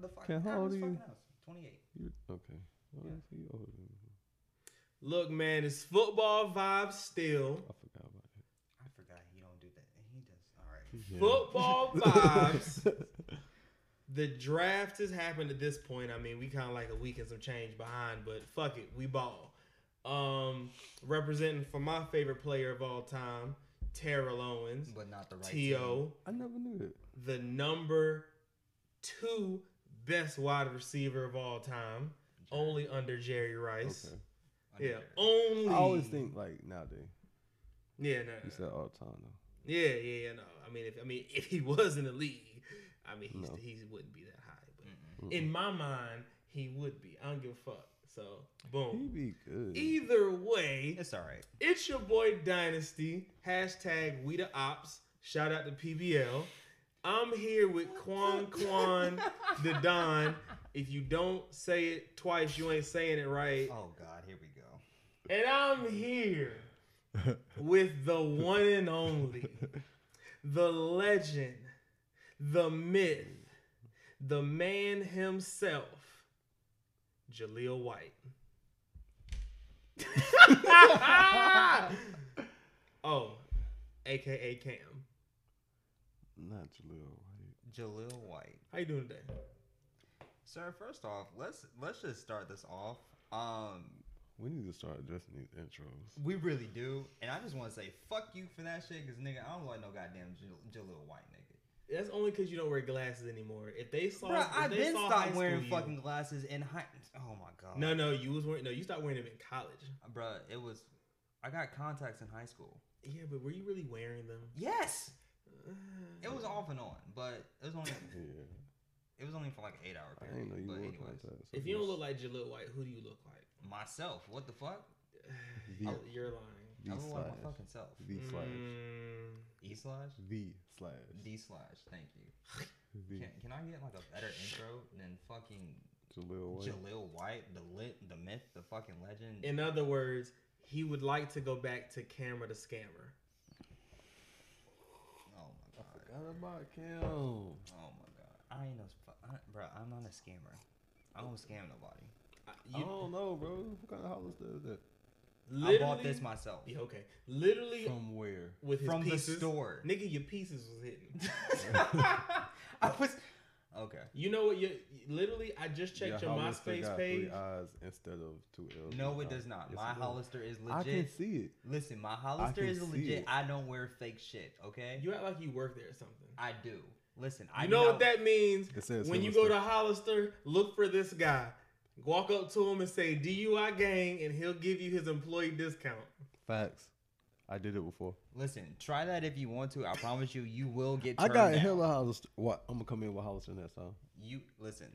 the fuck. Ken, how out of old his are you? house. Twenty-eight. You, okay. Well, Yeah. so you older than me. Look, man, it's football vibes still. I forgot about it. I forgot he don't do that. He does. All right. Yeah. Football vibes. The draft has happened at this point. I mean, we kind of like a week and some change behind, but fuck it, we ball. Um, representing for my favorite player of all time, Terrell Owens, But not the right. team. T.O., I never knew it. the number two best wide receiver of all time, only under Jerry Rice. Okay. Yeah, Under- only. I always think like nowadays. Yeah, no, You said all the time though. Yeah, yeah, yeah. No, I mean, if I mean, if he was in the league, I mean, he's, No. he wouldn't be that high. But Mm-mm. in my mind, he would be. I don't give a fuck. So, boom. He'd be good. Either way, It's all right. it's your boy Dynasty. Hashtag We the Ops. Shout out to PBL. I'm here with Quan Quan the Don. If you don't say it twice, you ain't saying it right. Oh God, here we go. And I'm here with the one and only, the legend, the myth, the man himself, Jaleel White. oh, aka Cam. Not Jaleel White. Jaleel White. How you doing today? Sir, first off, let's let's just start this off. Um, We need to start addressing these intros. we really do, and I just want to say fuck you for that shit, cause nigga, I don't like no goddamn Jal- Jaleel White, nigga. That's only because you don't wear glasses anymore. If they saw, Bro, if I've they been saw stopped wearing you- fucking glasses in high. Oh my god. No, no, you was wearing. No, you stopped wearing them in college. bro, it was. I got contacts in high school. Yeah, but were you really wearing them? Yes, it was off and on, but it was only Yeah. it was only for like an eight hour I didn't know you but wore anyways, contacts. If you don't look like Jaleel White, who do you look like? myself, what the fuck? V, Oh, You're lying. V I look like my slash fucking self. V slash Mm, E slash V slash D slash. Thank you. V. Can, can I get like a better intro than fucking Jaleel White. Jaleel White, the lit, the myth, the fucking legend? in other words, he would like to go back to camera the scammer. Oh my god. Forgot about Cam. Oh my god. I ain't no, fu- I, bro. I'm not a scammer. I don't scam nobody. I- I don't know, bro. What kind of Hollister is that? I bought this myself Yeah, okay. Literally From where? with his from pieces. the store. Nigga, your pieces was hitting. I was okay. You know what? You literally, I just checked your, Hollister MySpace got page. Three eyes instead of two L's. No, it does not. Yes, my. Hollister is legit. I can legit. see it. Listen, my Hollister is legit. it. I don't wear fake shit. Okay, You act like you work there or something. I do. Listen, I You do know what that means? It says when you go to Hollister, look for this guy. Walk up to him and say DUI gang, and he'll give you his employee discount. Facts. I did it before. Listen, try that if you want to. I promise you, you will get. I got down. hella Hollister. What? I'm gonna come in with Hollister next time. You listen.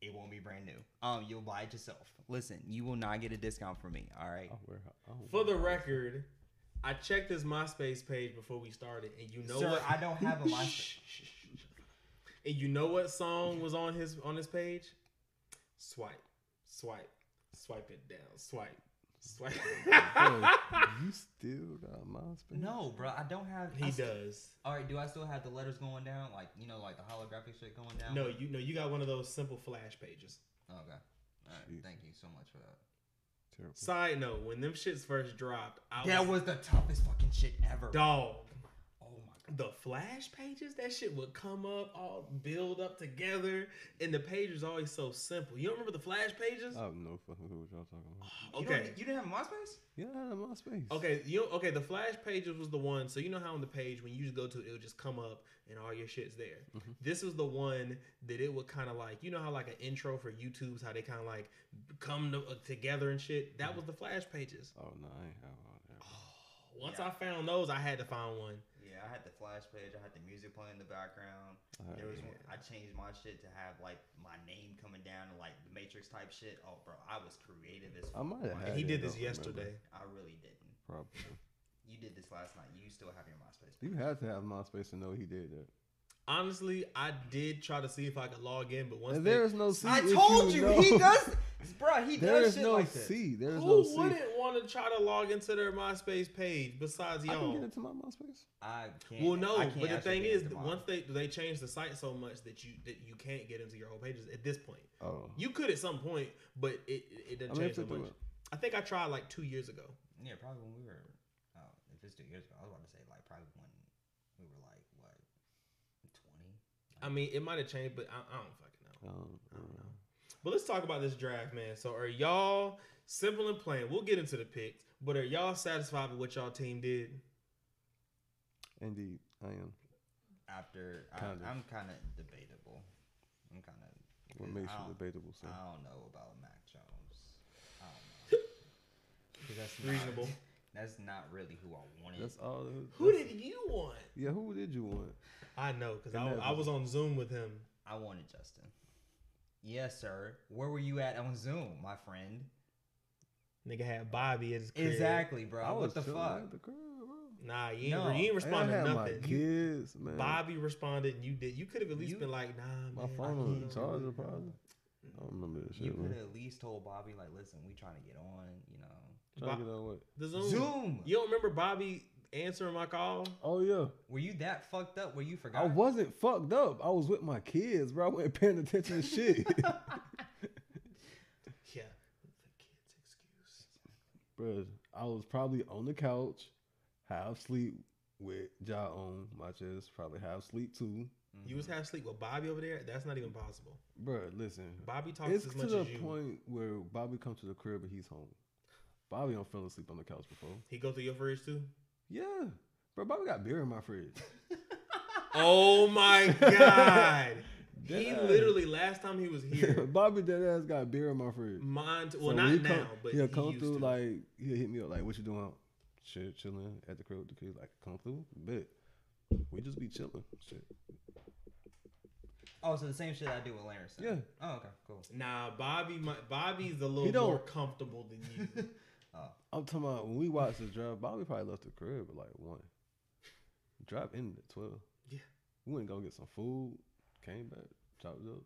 It won't be brand new. Um, you'll buy it yourself. Listen, you will not get a discount from me. All right. I'll wear. I'll For the wear record, I checked his MySpace page before we started, and you know Sir, what? I don't have a MySpace. And you know what song was on his on his page? Swipe, swipe, swipe it down, swipe, swipe. Bro, you still got MySpace? No, bro, I don't have. He st- does. All right, do I still have the letters going down? Like you know, like the holographic shit going down. No, you know you got one of those simple flash pages. Okay. All right. Jeez. Thank you so much for that. Terrible. Side note: When them shits first dropped, I That was was the toughest fucking shit ever. dog. My god. The flash pages, that shit would come up, all build up together, and the page was always so simple. You don't remember the flash pages? I have no fucking clue what y'all talking about. You okay. don't- You, didn't have MySpace? Yeah, I have MySpace. Okay, you okay? The flash pages was the one. So you know how on the page when you just go to it, it'll just come up and all your shit's there. Mhm. This was the one that it would kind of like you know how like an intro for YouTube's how they kind of like come to, uh, together and shit. That was the flash pages. Oh no, I ain't have all that. Once Yeah. I found those, I had to find one. Yeah, I had the flash page. I had the music playing in the background. I There was that. one, I changed my shit to have like my name coming down and like the Matrix type shit. Oh, bro, I was creative as I might have had he it, did this don't remember. yesterday. I really didn't. Probably. You did this last night. You still have your MySpace. You had to have MySpace to know he did that. Honestly, I did try to see if I could log in, but once And they, there is no. I told if you, know. he does. Bruh, he There does is shit no like this. C. There is Who no C. wouldn't want to try to log into their MySpace page besides y'all? I can y'all? get into my MySpace. I can't. Well, no, can't but the thing is, once they they change the site so much that you that you can't get into your whole pages at this point. Oh, You could at some point, but it it doesn't I mean, change if so much. it. I think I tried like two years ago. Yeah, probably when we were. Oh, if it's two years ago, I was about to say like probably when we were like what, twenty. I mean, it might have changed, but I, I don't fucking know. Um, I don't know. But let's talk about this draft, man. So are y'all simple and plain? We'll get into the picks, but are y'all satisfied with what y'all team did? Indeed, I am. After I, Kind of. I'm kind of debatable. I'm kind of. What makes you debatable, sir? I don't know about Mac Jones. I don't know. 'Cause that's not- Reasonable. that's not really who I wanted. That's all. Who did you want? Yeah, who did you want? I know because I, I was- was on Zoom with him. I wanted Justin. Yes, sir. Where were you at on Zoom, my friend? Nigga had Bobby at his crib. Exactly, bro. I what was the fuck? the crib. Nah, you ain't, No. you ain't And I responded to my nothing. kids, man. Bobby responded, and you did. You could have at least You- been like, Nah, my man. phone I on can't. charger, probably. I don't remember that shit, You could man. have at least told Bobby, like, listen, we trying to get on, you know. Trying to get on what? The Zoom. Zoom. You don't remember Bobby answering my call? Oh yeah, Were you that fucked up where you forgot? I wasn't fucked up. I was with my kids, bro. I wasn't paying attention to shit, Yeah. The kid's excuse. bro. I was probably on the couch, half sleep with Ja on my chest, probably half sleep too, You was half asleep with Bobby over there? That's not even possible. bro. Listen, Bobby talks it's as much as you. to the point where Bobby comes to the crib and he's home. Bobby don't fell asleep on the couch before. He go through your fridge too? Yeah, bro. Bobby got beer in my fridge. Oh my god. he Deadass. literally last time he was here, Bobby dead ass got beer in my fridge. mind well So not when he now, come- but he'll he come used through to. like he'll hit me up like, "What you doing?" Shit, chilling at the crib with the kids. Like, come through, bet. We just be chilling. Shit. Oh, so the same shit I do with Larry. Yeah. Oh, okay, cool. Nah, Bobby my, Bobby's a little more comfortable than you. I'm talking about when we watched this drive. Bobby probably left the crib at like one. Drive in at twelve. Yeah. We went to go get some food. Came back, chopped it up.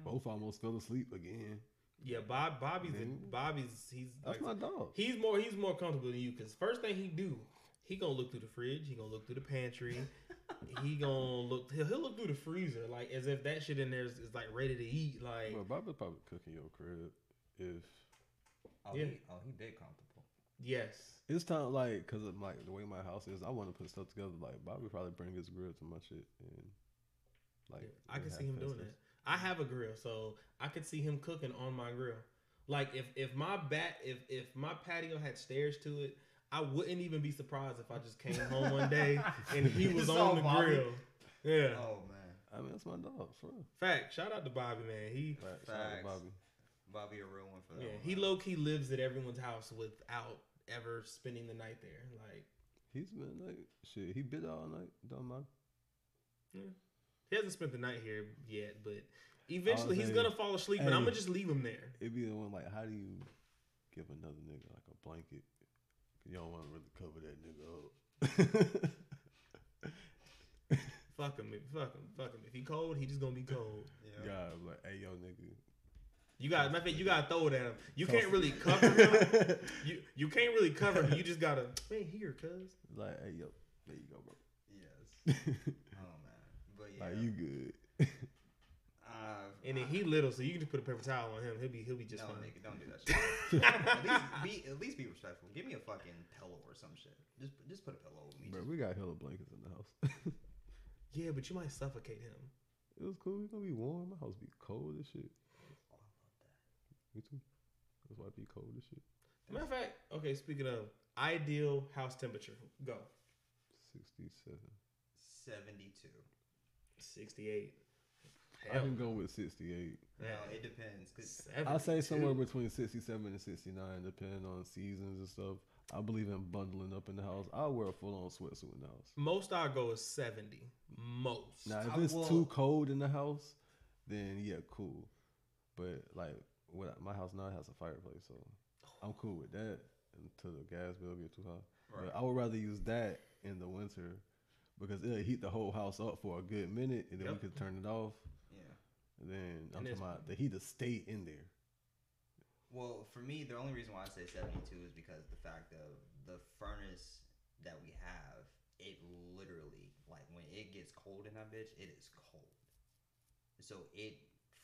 Mm. Both almost fell asleep again. yeah, Bob Bobby's Man. Bobby's he's That's like, my dog. He's more he's more comfortable than you because first thing he do, he gonna look through the fridge, he gonna look through the pantry, he gonna look he'll, he'll look through the freezer like as if that shit in there is, is like ready to eat. Like Bro, Bobby probably cooking your crib if oh, Yeah. he, oh, he big comfortable. Yes, it's time like because of like the way my house is. I want to put stuff together. Like Bobby probably bring his grill to my shit and like I can see him have doing festivals. that. I have a grill, so I could see him cooking on my grill. Like if if my bat if if my patio had stairs to it, I wouldn't even be surprised if I just came home one day and he was on the Bobby. grill. Yeah. Oh man, I mean, that's my dog for real. Fact. Shout out to Bobby, man. He Right, shout out to Facts. Bobby. Bobby a real one for that. yeah, one, he low key lives at everyone's house without ever spending the night there. Like He's been like shit. He bit all night. Don't mind. Yeah. he hasn't spent the night here yet, but eventually he's saying, gonna fall asleep, and hey. I'm gonna just leave him there. It'd be the one like, how do you give another nigga like a blanket? you don't want to really cover that nigga up. Fuck him, fuck him, fuck him. If he cold, he just gonna be cold. Yeah. God, like, hey yo, nigga. You got, matter of you gotta throw it at him. You can't really cover him. You you can't really cover him. You just gotta, man, here, cuz. Like, hey yo, there you go, bro. Yes. Oh man, but yeah. Like you good. Uh, And then he little, so you can just put a paper towel on him. He'll be he'll be just no, fine. nigga, don't do that shit. at least be at least be respectful. Give me a fucking pillow or some shit. Just just put a pillow with me. Bro, Just- we got hella blankets in the house. Yeah, but you might suffocate him. it was cool. It's gonna be warm. My house be cold as shit. Me too. That's why it be cold as shit. Matter of fact, okay. Speaking of ideal house temperature, go Sixty-seven. Seventy-two. sixty-eight. I can go with sixty-eight. No, it depends. 'cause- I say somewhere between 67 and 69, depending on seasons and stuff. I believe in bundling up in the house. I'll wear a full on sweatsuit in the house. Most I go is seventy. Most. Now, if I it's will- too cold in the house, then yeah, cool. But like, what my house now has a fireplace, so I'm cool with that until the gas bill get too high. Right. But I would rather use that in the winter because it'll heat the whole house up for a good minute, and then Yep. we could turn it off. Yeah. And then I'm And talking about the heat to stay in there. Well, for me, the only reason why I say 72 is because the fact of the furnace that we have, it literally, like, when it gets cold in that bitch, it is cold. So it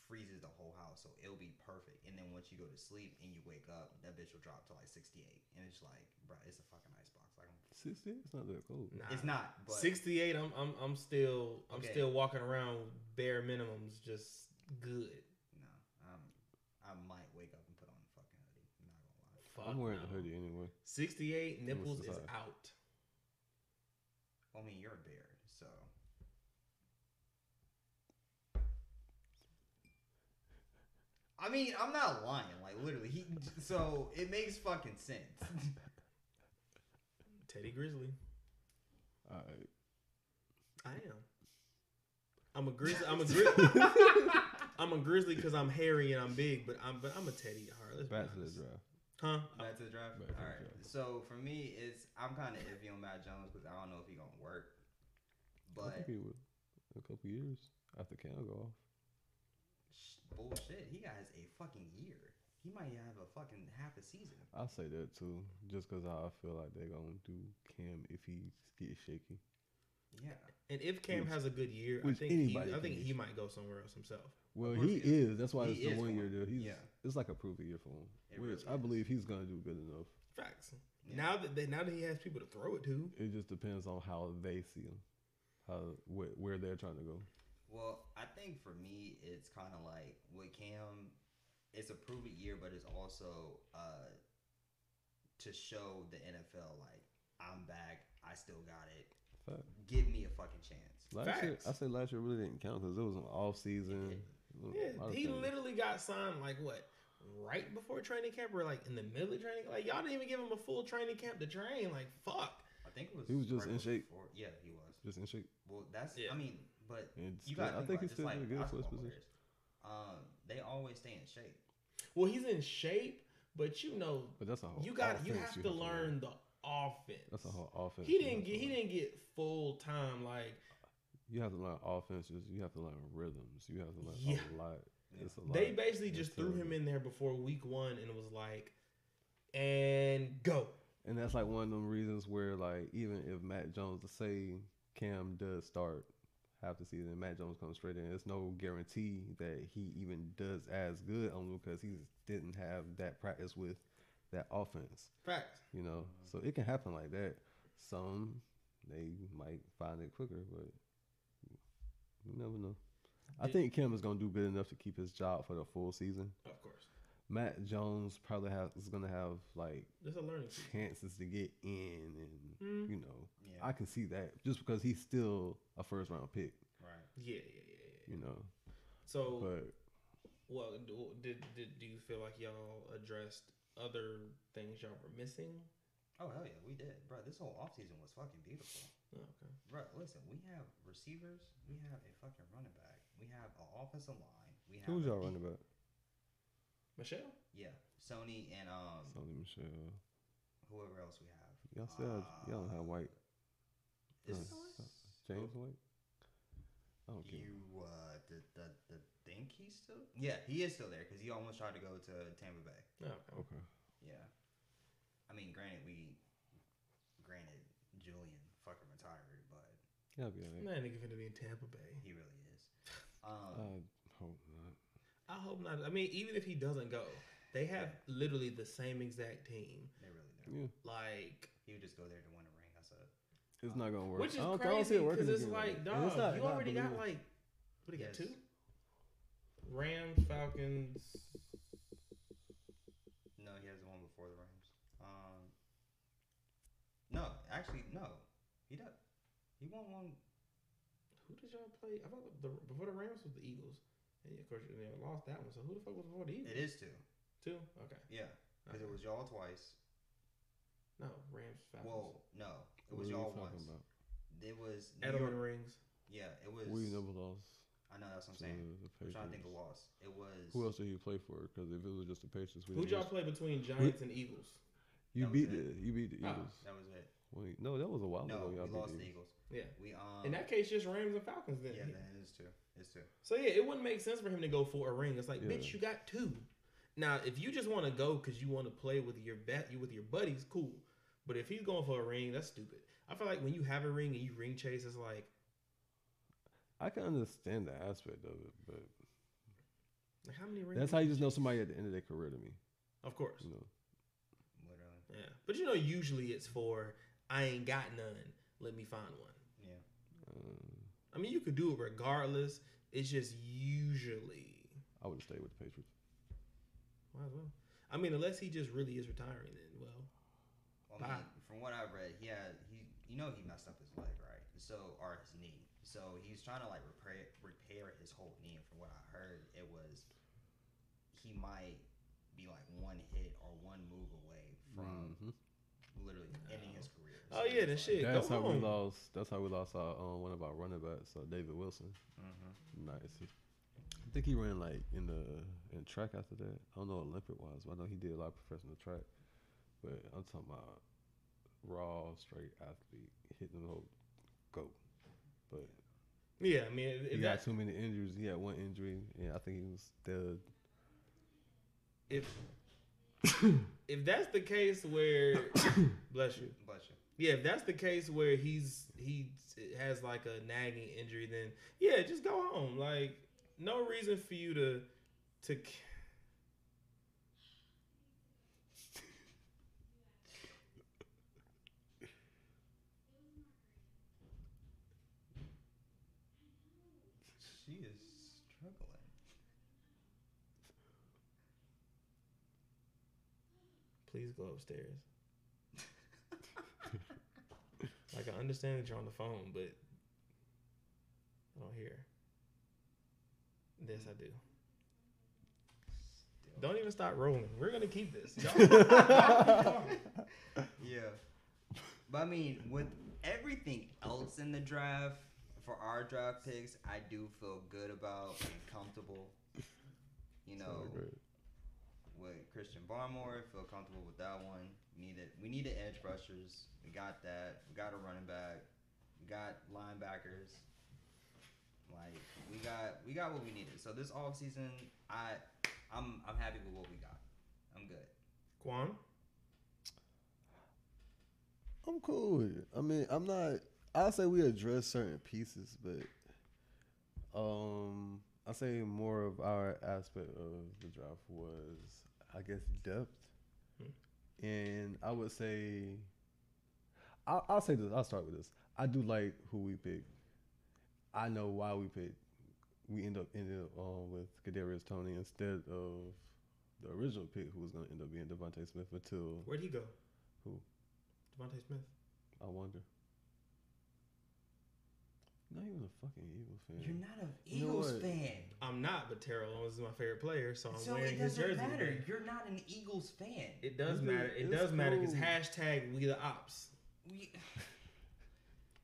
freezes the whole house. So it'll be perfect. And then once you go to sleep and you wake up, that bitch will drop to like 68. And it's like, bro, it's a fucking icebox. Like, I'm, Sixty eight. It's not that cold. Nah. it's not, but 68 I'm I'm I'm still I'm Okay. still walking around bare minimums just good. no, um, I might wake up and put on a fucking hoodie. I'm not gonna lie. Fuck I'm wearing no. a hoodie anyway. 68 nipples is out. I mean, you're a bear, I mean, I'm not lying. Like literally, he. So it makes fucking sense. Teddy Grizzly. All right. I am. I'm a grizzly. I'm a grizzly. I'm a grizzly because I'm hairy and I'm big, but I'm but I'm a teddy at heart. Let's Back to the draft. Huh? Back to the draft. Back the All right. draft. So for me, it's I'm kind of iffy on Mac Jones because I don't know if he gonna work. I But think he would. A couple years after Cam go off. Sh- bullshit, he has a fucking year. He might have a fucking half a season. I'll say that too, just because I feel like they're gonna do Cam if he gets shaky. Yeah. And if Cam Which- has a good year, I think he, I think he might go somewhere else himself. Well, he he is. That's why He it's the one year deal. He's Yeah. it's like a prove year for him, It which really I believe he's gonna do good enough. Facts. Yeah. Now that they, now that he has people to throw it to, It just depends on how they see him, how wh- where they're trying to go. Well, I think for me, it's kind of like with Cam, it's a prove it year, but it's also uh, to show the NFL like I'm back, I still got it. Fact. Give me a fucking chance. Last year, I say last year really didn't count because it was an off season. yeah, he literally got signed like what, right before training camp or like in the middle of training. Like y'all didn't even give him a full training camp to train. Like fuck. I think it was. He was just in shape. before- Yeah, he was. just in shape. Well, that's. Yeah. I mean, but And you got. I think he's still like doing good for his position. Um, they always stay in shape. Well, he's in shape, but you know, But that's a whole you got you offense have to learn the offense. That's a whole offense. He didn't get he didn't get full time like You have to learn offenses. You have to learn rhythms. You have to learn Yeah. a lot. It's a lot. they basically just threw him in there before week one and it was like, and go. And that's like one of them reasons where like even if Mac Jones to say Cam does start half the season, Mac Jones comes straight in. There's no guarantee that he even does as good only because he didn't have that practice with that offense. Facts. You know, so it can happen like that. Some they might find it quicker, but you never know. I think Kim is gonna do good enough to keep his job for the full season. Of course. Mac Jones probably has is gonna have like There's a learning season. chances to get in, and Mm. you know, Yeah. I can see that just because he's still a first round pick. right. Yeah, yeah, yeah, yeah. You know, So, but well, do- did, did do you feel like y'all addressed other things y'all were missing? Oh hell yeah, we did, bro. This whole offseason was fucking beautiful. Oh, okay. Bro, listen, we have receivers, we have a fucking running back, we have an offensive line, we have who's a y'all running back? Michel? Yeah, Sony and um Sony Michel. whoever else we have. Y'all still y'all have White. It's Uh, James White. I don't care. you uh the the the think he's still yeah he is still there because he almost tried to go to Tampa Bay. Oh, okay. Okay. Yeah, I mean, granted we granted Julian fucking retired, but Y'all be alright. Man, nigga finna be in Tampa Bay. he really is. Um, I hope not. I hope not. I mean, even if he doesn't go, they have literally the same exact team. they really do. Yeah, Like, He would just go there to win a ring. That's it. it's not gonna work. which is I don't, I don't see crazy it working because it's again. like, dog, it's not- you not already got like, what do you got? Two Rams, Falcons. No, he has the one before the Rams. Um, no, actually, no, he does. He won one. Who did y'all play? I thought the before the Rams was the Eagles. And of course, you know, lost that one. So who the fuck was before the Eagles? It is two. two. Okay. Yeah, because it was y'all twice. No Rams, Falcons. Well, no, it was you y'all once. about? It was New Edelman York- rings. Yeah, it was. We never lost. I know that's what I'm saying. the I'm trying to think of loss. It was. Who else did he play for? Because if it was just the Patriots, we Who'd didn't y'all lose. play between Giants and Eagles? You beat it. the you beat the Oh. Eagles. That was it. Wait, no, that was a while No, ago. we Y'all beat lost the the Eagles. Eagles. Yeah. We um. In that case, just Rams and Falcons then. yeah, then it's two. It's true. So yeah, it wouldn't make sense for him to go for a ring. It's like, Yeah. bitch, you got two. Now, if you just want to go because you want to play with your bet, you with your buddies, cool. But if he's going for a ring, that's stupid. I feel like when you have a ring and you ring chase, it's like I can understand the aspect of it, but like how many rings? that's how you just know somebody at the end of their career to me. Of course, You know, Literally. yeah. But you know, usually it's for I ain't got none. Let me find one. Yeah. um, I mean, you could do it regardless. It's just usually I would stay with the Patriots. might as well. I mean, unless he just really is retiring, then well, Well, I mean, from what I've read, he had he you know he messed up his leg, right? So or his knee. So he's trying to like repair repair his whole knee. And from what I heard, it was he might be like one hit or one move away from Mhm. literally ending his career. Oh, yeah, it's that shit. That's go how we lost. That's how we lost our um, one of our running backs, uh, David Wilson. Mhm. Nice. I think he ran like in the in track after that. I don't know Olympic wise, but I know he did a lot of professional track. But I'm talking about raw, straight athlete hitting the whole goat. But yeah. I mean, he got that, too many injuries. He had one injury, and I think he was dead. if if that's the case where bless you. Bless you. Yeah, if that's the case where he's he has like a nagging injury, then yeah, just go home. Like no reason for you to to. She is struggling. Please go upstairs. Like I understand that you're on the phone, but I don't hear. Yes, I do. Don't even start rolling. We're gonna keep this. Yeah. But I mean, with everything else in the draft, for our draft picks, I do feel good about and comfortable. You know, Sounded with Christian Barmore, feel comfortable with that one. We needed we needed edge rushers. We got that. We got a running back. We got linebackers. Like we got we got what we needed. So this off season, I I'm I'm happy with what we got. I'm good. Quan, I'm cool with it. I mean, I'm not. I'll say we address certain pieces, but um, I say more of our aspect of the draft was, I guess, depth, and I would say, I'll, I'll say this. I'll start with this. I do like who we pick. I know why we picked. We end up ended up um, with Kadarius Toney instead of the original pick, who was going to end up being DeVonta Smith until where'd he go? Who? DeVonta Smith. I wonder. Not even a fucking Eagles fan. You're not an You know Eagles fan. I'm not, but Terrell Owens is my favorite player, so I'm So wearing it his doesn't jersey. matter. today. You're not an Eagles fan. It does It's matter. cool. It It's does matter because hashtag we the ops. We,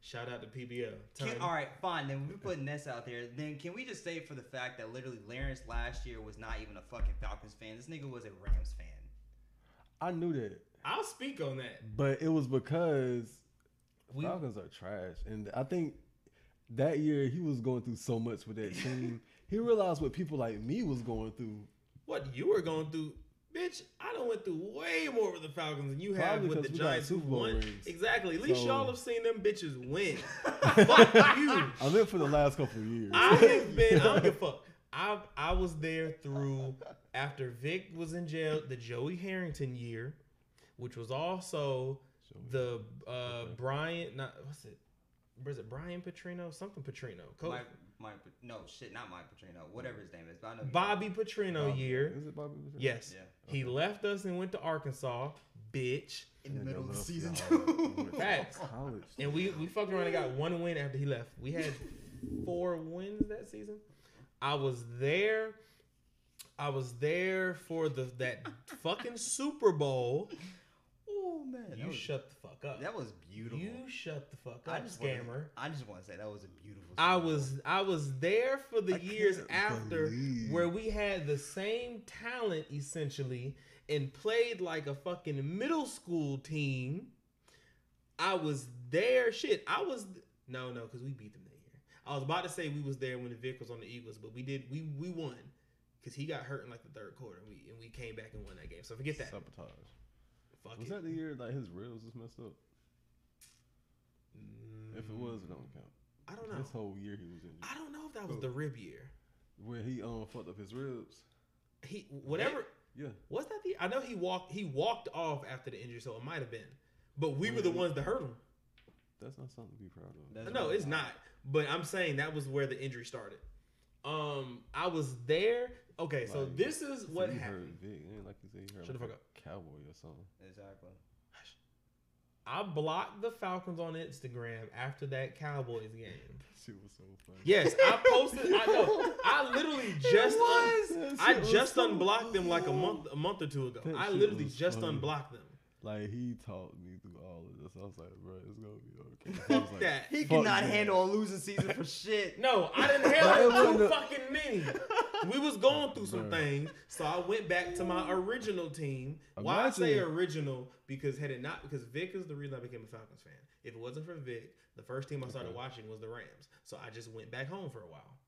Shout out to PBL. can, all right, fine. Then we're putting this out there. Then can we just say for the fact that literally Lawrence last year was not even a fucking Falcons fan. This nigga was a Rams fan. I knew that, I'll speak on that. but it was because We Falcons are trash, and I think that year he was going through so much with that team. he realized what people like me was going through. what you were going through, bitch. I done went through way more with the Falcons than you have with the Giants. who won. rings. Exactly. At least So- y'all have seen them bitches win. Fuck you. I meant for the last couple of years. I have been. I don't give a fuck. I I was there through after Vic was in jail, the Joey Harrington year, which was also the uh. Brian. Not what's it? Was it Brian Petrino? Something Petrino. Coach Mike, Mike, no shit, not Mike Petrino. Whatever his name is. But I know Bobby Petrino Bobby- year. Is it Bobby? Petrino? Yes. Yeah. He left us and went to Arkansas, bitch. In the middle of the season y'all. Facts. College. And we we fucked around and got one win after he left. We had four wins that season. I was there. I was there for the that fucking Super Bowl. Oh man, You was, shut the fuck up. that was beautiful. You shut the fuck up, I up, just wanna- scammer. I just want to say that was a beautiful. I was I was there for the I years after believe- where we had the same talent essentially and played like a fucking middle school team. I was there. Shit, I was no no because we beat them that year. I was about to say we was there when the Vic was on the Eagles, but we did we we won. because he got hurt in like the third quarter, and we and we came back and won that game. So forget that. Sabotage. Fuck Was it. that the year like his ribs was messed up? If it was, it don't count. Mm, I don't know. This whole year he was injured. I don't know if that was Who? the rib year. Where he um fucked up his ribs. He whatever Yeah. was that the I know he walked he walked off after the injury, so it might have been. But we were the ones that hurt him. That's not something to be proud of. That's no, really it's not. But I'm saying that was where the injury started. Um, I was there. Okay, so Like, this is what you happened. heard It ain't like you said you heard Shut the like fuck a cowboy or something. Exactly. I blocked the Falcons on Instagram after that Cowboys game. Shit was so funny. Yes, I posted. I know. I literally just un- I just so unblocked them like a month a month or two ago. That I literally just funny. unblocked them. Like he taught me through all of this. I was like, bro, it's gonna be okay. He Fuck was like, that. He Fuck cannot that. handle a losing season for shit. No, I didn't Like, have it too fucking many. We was going through some Bruh. things, so I went back to my original team. Why I say original? Because had it not, because Vic is the reason I became a Falcons fan. If it wasn't for Vic, the first team I started Okay. watching was the Rams. So I just went back home for a while.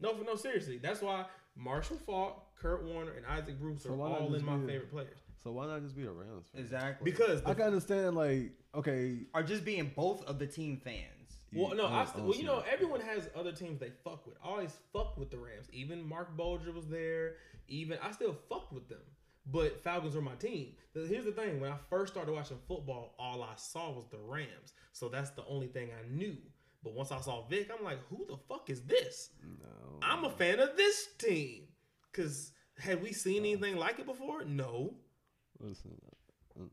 No, for no, seriously. That's why Marshall Faulk, Kurt Warner, and Isaac Bruce So are why all in my favorite players. So why not just be a Rams fan? Exactly. Because I can understand, like, okay, or just being both of the team fans. well, no, I, I st- well, you know, everyone has other teams they fuck with. I always fucked with the Rams. Even Marc Bulger was there. Even I still fucked with them. But Falcons were my team. Here's the thing: when I first started watching football, all I saw was the Rams. So that's the only thing I knew. But once I saw Vic, I'm like, who the fuck is this? no. I'm a fan of this team. Cause had we seen anything like it before? No. Listen, mm-mm.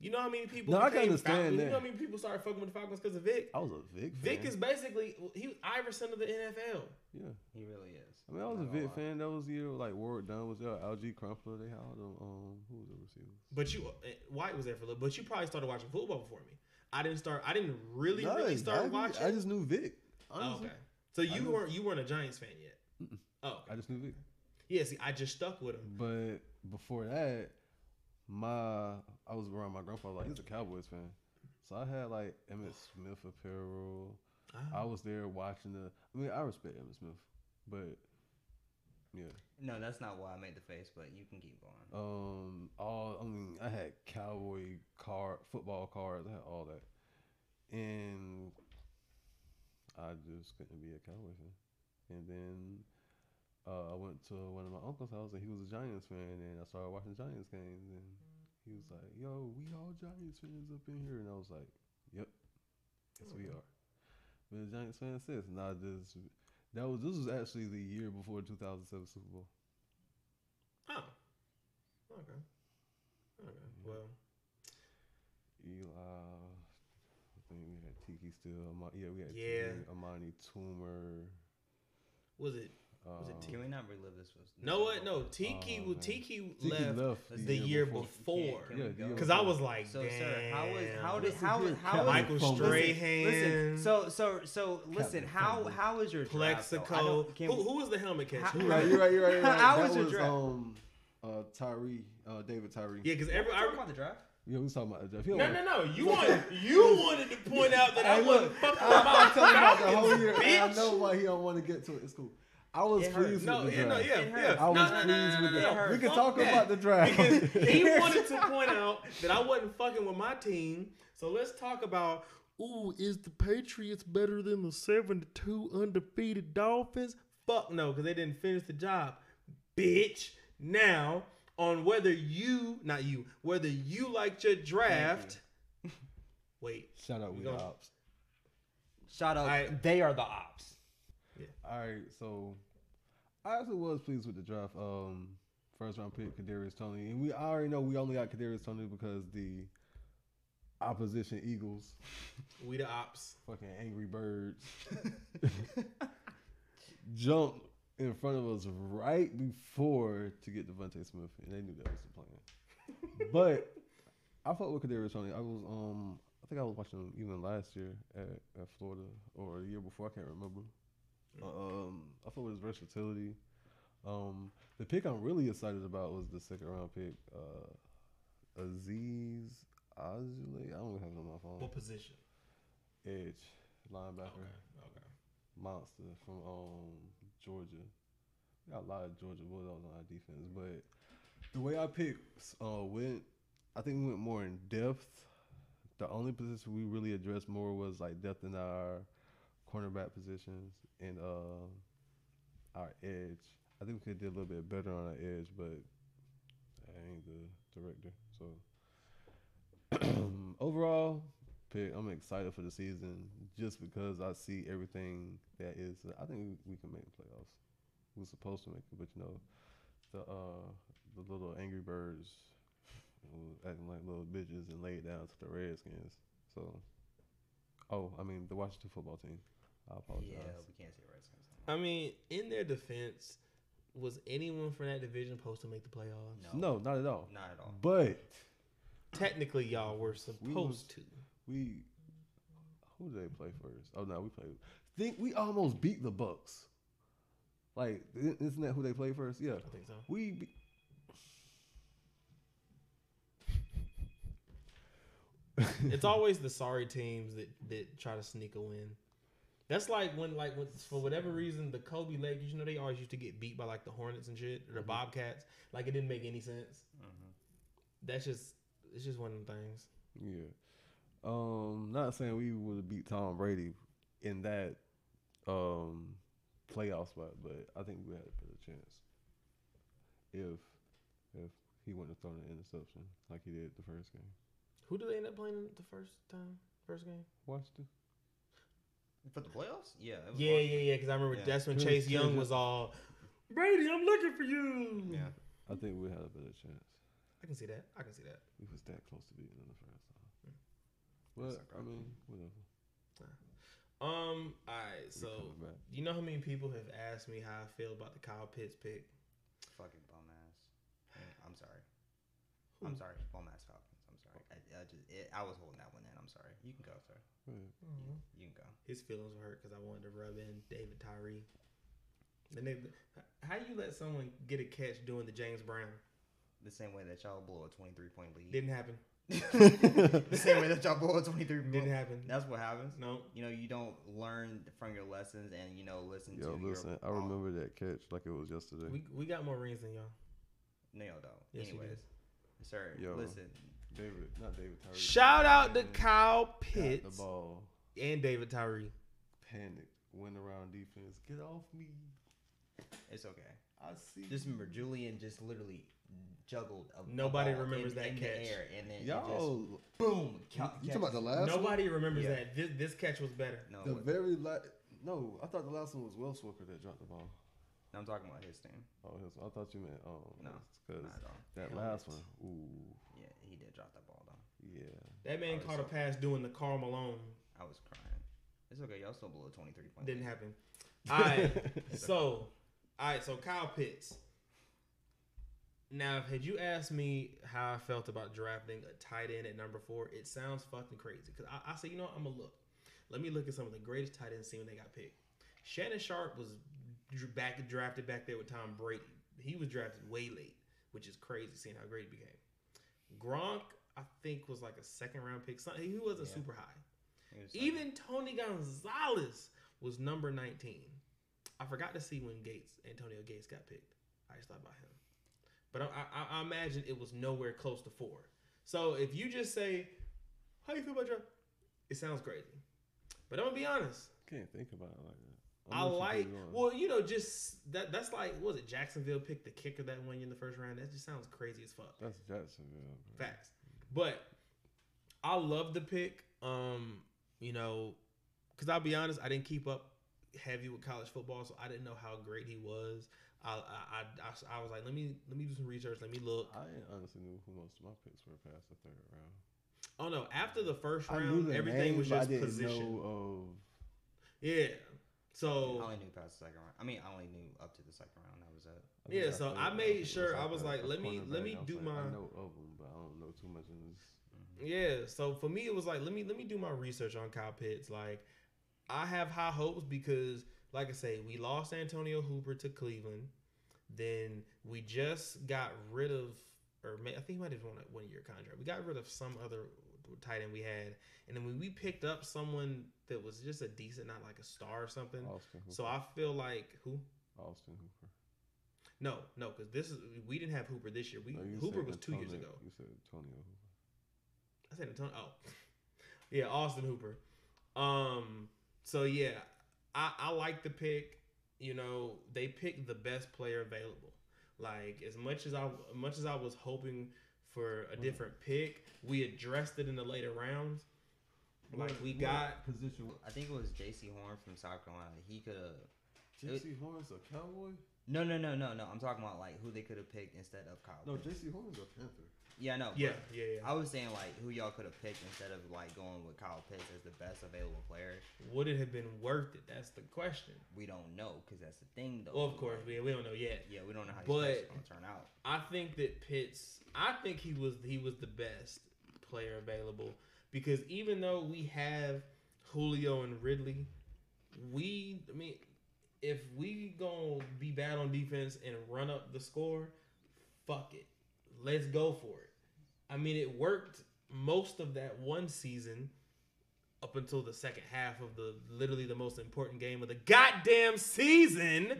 You know how many people? No, I can understand Falcons? that. You know how many people started fucking with the Falcons because of Vic? I was a Vic fan. Vic is basically he was Iverson of the NFL. yeah. He really is. I mean, I was a Not gonna Vic lie. fan. That was year like Warrick Dunn was there. Alge Crumpler. They had them. Um, who was the receiver? But you uh, White was there for a little. But you probably started watching football before me. I didn't start. I didn't really No, really start I, watching. I just knew Vic. Oh, Honestly, okay. So you knew- weren't you weren't a Giants fan yet. Mm-mm. Oh, okay. I just knew Vic. yeah. See, I just stuck with him. But before that, my I was around my grandfather. Like he's a Cowboys fan, so I had like Emmitt Smith apparel. Ah. I was there watching the. I mean, I respect Emmitt Smith, but yeah. No, that's not why I made the face, but you can keep going. Um, all I mean, I had cowboy card, football cards. I had all that, and I just couldn't be a cowboy fan. And then uh, I went to one of my uncle's house, and he was a Giants fan, and I started watching Giants games, and he was like, "Yo, we all Giants fans up in here," and I was like, "Yep, yes we are." Been a Giants fan since, I just that was this was actually the year before 2007 Super Bowl. Oh. Okay. Okay. Well, Eli. I think we had Tiki still. Ama- yeah, we had Yeah. Tiki, Amani Toomer. was it? Um, it Can we not relive this? Was No, what? No. Tiki. Oh, man. Tiki, Tiki left. the the year Can- before. can Yeah, we go? Because I was like, So, damn. sir, how was how did Listen how here, was how was Michael Fumble. Strahan? Listen, so so so listen. Captain How Fumble. how was your draft, though? I Plaxico. don't- can Who, we- who was the helmet catcher? How- You're right. You're right. You're right. You're right. How that was your was draft? um, uh, Tyree, uh, David Tyree. Yeah, because We're every talking I, about the draft. Yeah, we was talking about the draft. No, don't no, no. You want you wanted to point out that I Hey, wasn't look, fucking I, I'm my telling you about the whole year. I bitch. know why he don't want to get to it. It's cool. I was pleased No, with the yeah, no, draft. yeah, yeah. I was No, pleased no, with no, the draft. We hurt. can talk that. about the draft. Because he wanted to point out that I wasn't fucking with my team. So let's talk about. Ooh, is the Patriots better than the seventy-two undefeated Dolphins? Fuck no, because they didn't finish the job, bitch. Now on whether you, not you, whether you liked your draft. Wait, Shout out, We we gonna- ops. Shout out. I- they are the ops. All right, so I actually was pleased with the draft. Um, first round pick Kadarius Toney, and we already know we only got Kadarius Toney because the opposition Eagles, we the ops. fucking angry birds, jumped in front of us right before to get DeVonta Smith, and they knew that was the plan. but I fought with Kadarius Toney. I was um, I think I was watching him even last year at, at Florida or a year before. I can't remember. Um, I thought with his versatility. Um, the pick I'm really excited about was the second round pick, uh, Azeez Azule. I don't have it on my phone. What position? Edge, linebacker, Okay, okay. monster from um Georgia. We got a lot of Georgia Bulldogs on our defense, but the way I picked uh, went, I think we went more in depth. The only position we really addressed more was like depth in our cornerback positions and uh, our edge. I think we could do a little bit better on our edge, but I ain't the director. So overall, pick. I'm excited for the season just because I see everything that is. I think we, can make the playoffs. We're supposed to make it, but you know, the uh the little angry birds acting like little bitches and laid down to the Redskins. So, oh, I mean the Washington football team. I apologize. Yeah, we can't say Redskins. I mean, in their defense, was anyone from that division supposed to make the playoffs? No. No, not at all. Not at all. But Technically, y'all were We supposed was- to. we who did they play first? Oh no, we played. Think we almost beat the Bucs. Like, i- isn't that who they played first? Yeah, I think so. we. Be- It's always the sorry teams that, that try to sneak a win. That's like when, like, when, for whatever reason, the Kobe Lakers, you know, they always used to get beat by like the Hornets and shit, or the Mhm. Bobcats. Like, it didn't make any sense. hmm That's just, it's just one of the things. Yeah. Um, not saying we would have beat Tom Brady in that um playoff spot, but I think we had a better chance if if he wouldn't have thrown an interception like he did the first game. Who did they end up playing the first time, first game? Washington. For the playoffs? Yeah. It was Yeah, Washington. yeah, yeah. Because I remember Yeah. that's when Chase- Chase Young Chase- was all, Brady, I'm looking for you. Yeah. I think we had a better chance. I can see that. I can see that. We was that close to beating them the first time. Mm. But I mean, whatever. Um. All right. We So coming back. you know how many people have asked me how I feel about the Kyle Pitts pick? Fucking bum ass. Yeah, I'm sorry. I'm sorry. Bum ass Falcons. I'm sorry. I, I just it, I was holding that one in. I'm sorry. You can go, sir. Go ahead. You, you can go. His feelings were hurt because I wanted to rub in David Tyree. And they, how you let someone get a catch doing the James Brown? The same way that y'all blow a 23 point lead. Didn't happen. the same way that y'all blow a 23 Didn't happen. That's what happens. No. You know, you don't learn from your lessons and you know listen Yo, to listen, your. I remember that catch like it was yesterday. We, we got more rings than y'all. No, y'all don't. Yes. Anyways, sir, Yo. listen. David, not David Tyree. Shout out to Man, Kyle got Pitts The ball, and David Tyree. panic, went around defense. Get off me! It's okay. I see. Just remember, Julian just literally juggled. A, a Nobody ball remembers in, that in catch. The air, and then it y'all. just boom. You, you talking about the catches. last? one? Nobody remembers Yeah. that. This, this catch was better. No, The very last. No, I thought the last one was Will Swooker that dropped the ball. no, I'm talking about his team. Oh, his, I thought you meant oh No, because Not at all. that Hell last yes. one. Ooh, Yeah, he did drop that ball though. yeah. That man I was caught a so- pass doing the Karl Malone. I was crying. It's okay. Y'all still below 23 points. Didn't happen. All right. so, all right. So Kyle Pitts. Now, had you asked me how I felt about drafting a tight end at number four, it sounds fucking crazy. Because I, I said, you know, what? I'm gonna look. Let me look at some of the greatest tight ends. See when they got picked. Shannon Sharpe was back drafted back there with Tom Brady. He was drafted way late, which is crazy seeing how great he became. Gronk, I think, was like a second round pick. He wasn't Yeah. super high. Was like- Even Tony Gonzalez was number 19. I forgot to see when Gates, Antonio Gates, got picked. I just thought about him. But I, I, I imagine it was nowhere close to four. So if you just say, how you feel about draft? It sounds crazy. But I'm going to be honest. Can't think about it like that. I like, well, you know, just that. that's like, what was it, Jacksonville picked the kicker that one year in the first round? That just sounds crazy as fuck. That's Jacksonville. bro. Facts. But I love the pick. Um, you know, because I'll be honest, I didn't keep up heavy with college football, so I didn't know how great he was. I I, I, I, was like, let me let me do some research. Let me look. I honestly knew who most of my picks were past the third round. Oh no! After the first round, everything name, was just position. know Yeah. I only knew past the second round. I mean, I only knew up to the second round. That was it. of. Yeah, so thought- I made sure- I was like, let me- let me do like, my- I know of them, but I don't know too much in this. Mhm. Yeah, so for me it was like let me let me do my research on Kyle Pitts. Like I have high hopes because like I say, we lost Antonio Hooper to Cleveland. Then we just got rid of or may, I think he might have won a one year contract. We got rid of some other tight end we had. And then when we picked up someone that was just a decent, not like a star or something. Austin Hooper. So I feel like who? Austin Hooper. No, no, because this is we didn't have Hooper this year. We No, Hooper was two years ago. You said Antonio. Hooper. I said Antonio. Oh, yeah, Austin Hooper. Um. So yeah, I I like the pick. You know, they picked the best player available. Like as much as I much as I was hoping for a different pick, we addressed it in the later rounds. Like we got position. I think it was Jaycee Horn from South Carolina. He could have. Jaycee Horn's a cowboy. No, no, no, no, no. I'm talking about like who they could have picked instead of Kyle. No, Pitts. Jaycee Horn's a Panther. Yeah, no. yeah, yeah, yeah. I was saying like who y'all could have picked instead of like going with Kyle Pitts as the best available player. Would it have been worth it? That's the question. We don't know because that's the thing though. Well, of course, we, we don't know yet. Yeah, we don't know how But- these players gonna turn out. I think that Pitts. I think he was he was the best player available because even though we have Julio and Ridley, we I mean, if we gonna be bad on defense and run up the score, fuck it, let's go for it. I mean, it worked most of that one season up until the second half of the literally the most important game of the goddamn season.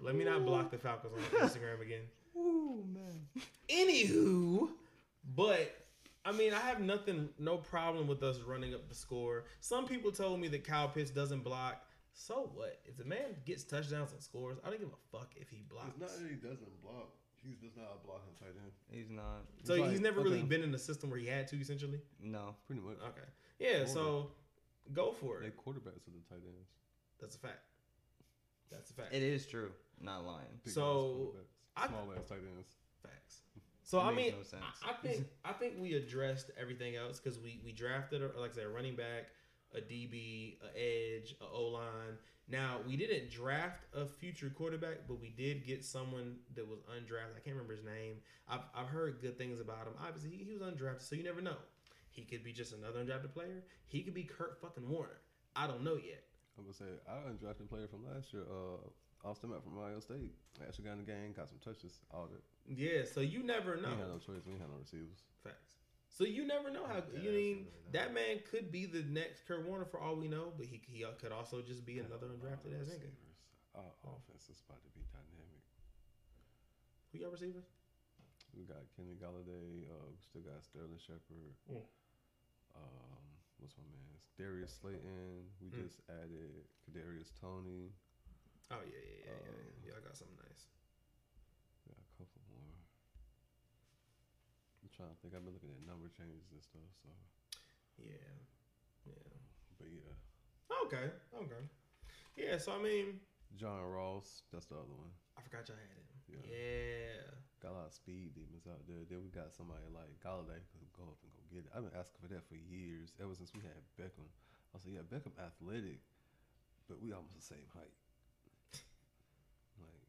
Let me not block the Falcons on Instagram again. Ooh man. Anywho, but I mean, I have nothing, no problem with us running up the score. Some people told me that Kyle Pitts doesn't block. So what? If the man gets touchdowns and scores, I don't give a fuck if he blocks. It's not that he doesn't block. He's just not a blocking tight end. He's not. so It's like- he's never really okay. been in a system where he had to, essentially. No. Pretty much. Okay, yeah. So go for it. They quarterbacks are the tight ends. That's a fact. That's a fact. It is true. Not lying. Big So, ass I- small ass tight ends. Facts. So It I mean, no sense. I, I think I think we addressed everything else because we we drafted a- like I said, a running back, a DB, a edge, a O line. Now we didn't draft a future quarterback, but we did get someone that was undrafted. I can't remember his name. I've, I've heard good things about him. Obviously, he, he was undrafted, so you never know. He could be just another undrafted player. He could be Kurt fucking Warner. I don't know yet. I'm gonna say I undrafted player from last year. Uh, Austin Mack from Ohio State. Actually got in the game, got some touches. All that. Yeah, so you never know. ain't had no choice. We ain't had no receivers. Facts. So you never know how Yeah, you mean that man could be the next Kurt Warner for all we know, but he, he could also just be another undrafted ass nigga. Receivers. Our offense is about to be dynamic. Who y'all receivers? We got Kenny Golladay. Uh, we still got Sterling Shepard. Mm. Um, what's my man's Darius Slayton. We Mm. just added Kadarius Toney. Oh yeah, yeah, yeah, yeah. Um, yeah. Y'all got something nice. Got a couple more. I'm trying to think. I've been looking at number changes and stuff. So, Yeah, yeah. but yeah, Okay, okay. Yeah. So I mean, John Ross. That's the other one. I forgot y'all had him. Yeah. Yeah. Got a lot of speed demons out there. Then we got somebody like Golladay can go up and go get it. I've been asking for that for years, ever since we had Beckham. I was like, yeah, Beckham athletic, but we almost the same height. like,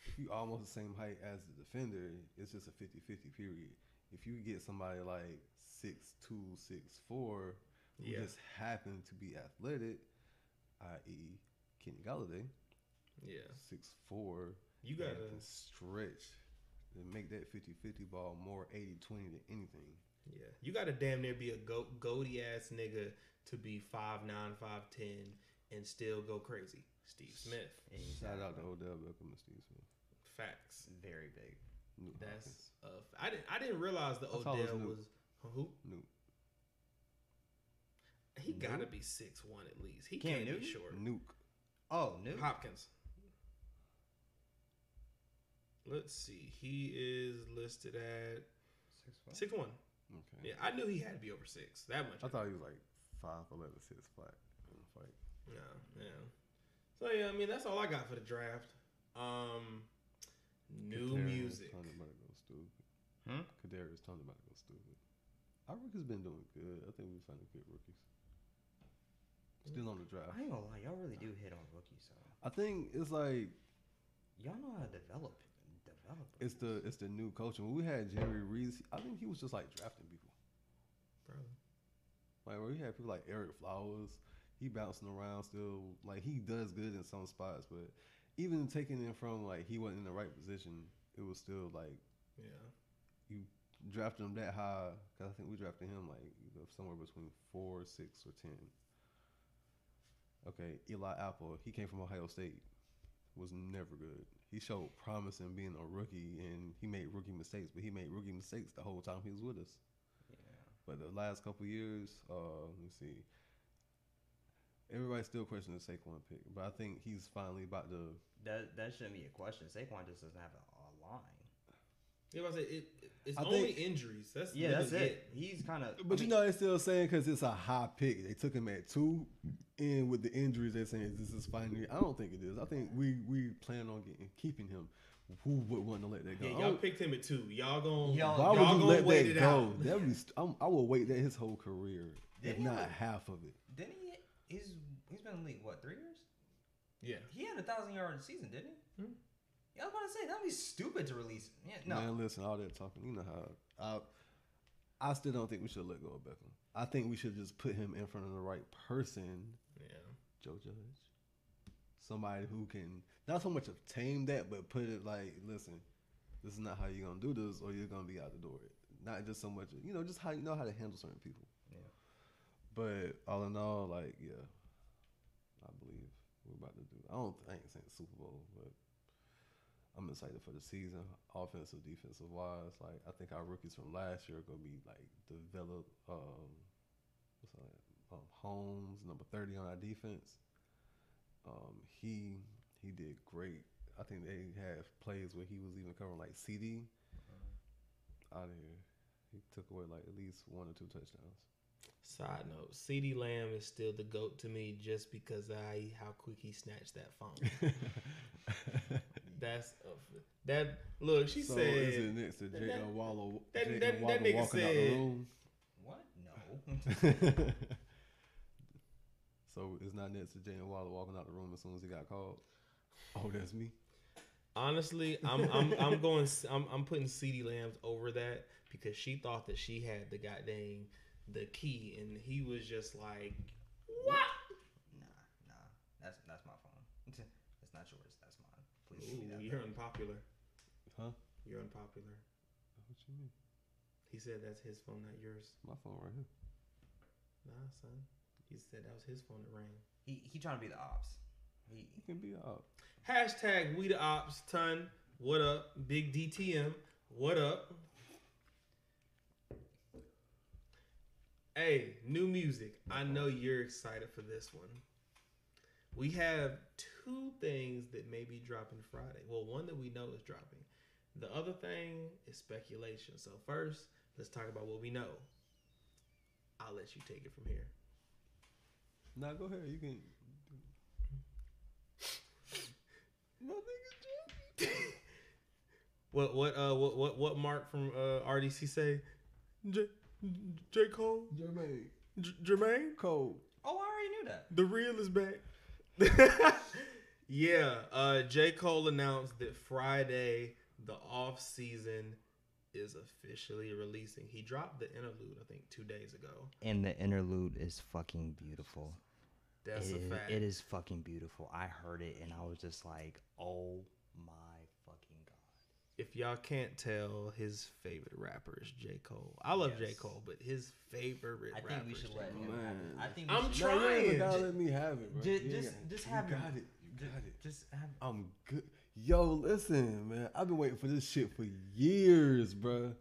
if you almost the same height as the defender, it's just a 50-50 period. If you get somebody like six two, six four, who Yeah. just happen to be athletic, i.e. Kenny Golladay, Yeah. six four, You gotta. stretch and make that 50-50 ball more 80-20 than anything. Yeah. You gotta damn near be a go goatee ass nigga to be five nine, five ten, and still go crazy. Steve Smith. Shout out to. Odell Beckham and Steve Smith. Facts. Very big. Newt That's Hopkins. uh, I didn't I didn't realize that I thought it was Odell was who Newt. he gotta be six one at least. He Cam can't be Newton? short. Nuke. Oh, new. Hopkins. Let's see. He is listed at Six foot. six one. Okay. Yeah, I knew he had to be over six. That much. I thought he was like 5'11", 6 flat in the fight. Yeah, yeah. So yeah, I mean that's all I got for the draft. Um, new Kadarius music. Toney about to go stupid. Hmm? Kadarius Toney about to go stupid. Our rookies been doing good. I think we signed good rookies. Still on the draft. I ain't gonna lie, y'all really do hit on rookies. So I think it's like y'all know how to develop, develop. it's the it's the new coaching. When we had Jerry Reese, I think he was just like drafting people. Probably. Like where we had people like Ereck Flowers, he bouncing around still. Like he does good in some spots, but even taking him from like he wasn't in the right position, it was still like Yeah. you drafted him that high. Cause I think we drafted him like somewhere between four, six, or ten. Okay, Eli Apple, he came from Ohio State, was never good. He showed promise in being a rookie, and he made rookie mistakes, but he made rookie mistakes the whole time he was with us. Yeah. But the last couple years, uh, let me see. Everybody's still questioning the Saquon pick, but I think he's finally about to. That that shouldn't be a question. Saquon just doesn't have a, a line. Yeah, I say it, it, it's I only think- Yeah, injuries. That's that's literally it. He's kind of. But you know, they're still saying because it's a high pick. They took him at two, and with the injuries, they're saying this is finally. I don't think it is. I think we we plan on getting keeping him. Who would want to let that go? Yeah, y'all picked him at two. Y'all gonna Y'all- Why y'all would you gonna let wait that it go? out. That would be. st- I'm, I will wait that his whole career, if Didn't he not have half of it. Didn't he? He's he's been in the league what three years? Yeah. He had a thousand yard season, didn't he? Hmm. Yeah, I was about to say that'd be stupid to release. Yeah, no. Man, listen, all that talking. You know how I, I still don't think we should let go of Beckham. I think we should just put him in front of the right person, Yeah. Joe Judge. Somebody who can not so much of tame that, but put it like, listen, this is not how you're gonna do this, or you're gonna be out the door. Not just so much, you know, just how you know how to handle certain people. But all in all, like, yeah, I believe we're about to do. I don't. I ain't saying Super Bowl, but I'm excited for the season, offensive, defensive wise. Like, I think our rookies from last year are gonna be like developed. Um, what's that? Um, Holmes, number thirty on our defense. Um, he he did great. I think they have plays where he was even covering like CeeDee out of here. He took away like at least one or two touchdowns. Side note: CeeDee Lamb is still the goat to me, just because I how quick he snatched that phone. That's a, that. Look, she so said. is it next to Jay uh, that- Waller? that- Jay that- that nigga walking out said- the room. What? No. so it's not next to Jay Waller walking out the room as soon as he got called. Oh, that's me. Honestly, I'm I'm I'm going I'm I'm putting CeeDee Lambs over that because she thought that she had the goddamn the key and he was just like what? Nah, nah. That's that's my phone. That's not yours. That's mine. Please give me Ooh, that. you're back. unpopular. Huh? You're unpopular. What you mean? He said that's his phone, not yours. My phone right here. Nah, son. He said that was his phone that rang. He he trying to be the ops. He It can be up. Hashtag we the ops ton. What up? Big DTM. What up? Hey, new music. I know you're excited for this one. We have two things that may be dropping Friday. Well, one that we know is dropping. The other thing is speculation. So first, let's talk about what we know. I'll let you take it from here. Nah, go ahead. You can. My nigga What what uh what what what Mark from uh RDC say? J J Cole Jermaine J- Jermaine Cole. Oh, I already knew that. the real is back. yeah, uh J Cole announced that Friday the off season is officially releasing. He dropped the interlude I think 2 days ago. And the interlude is fucking beautiful. That's It a is- fact. It is fucking beautiful. I heard it and I was just like, oh my fucking god. If y'all can't tell, his favorite rapper is J Cole. I love J Cole, but his favorite I think rapper we should let Cole. him. Man. I think we I'm should, Nah, you trying. gotta let me have it, bro. ju- You just ain't- just you have him- got it. You got it. Just have. I'm good. Yo, listen, man. I've been waiting for this shit for years, bro.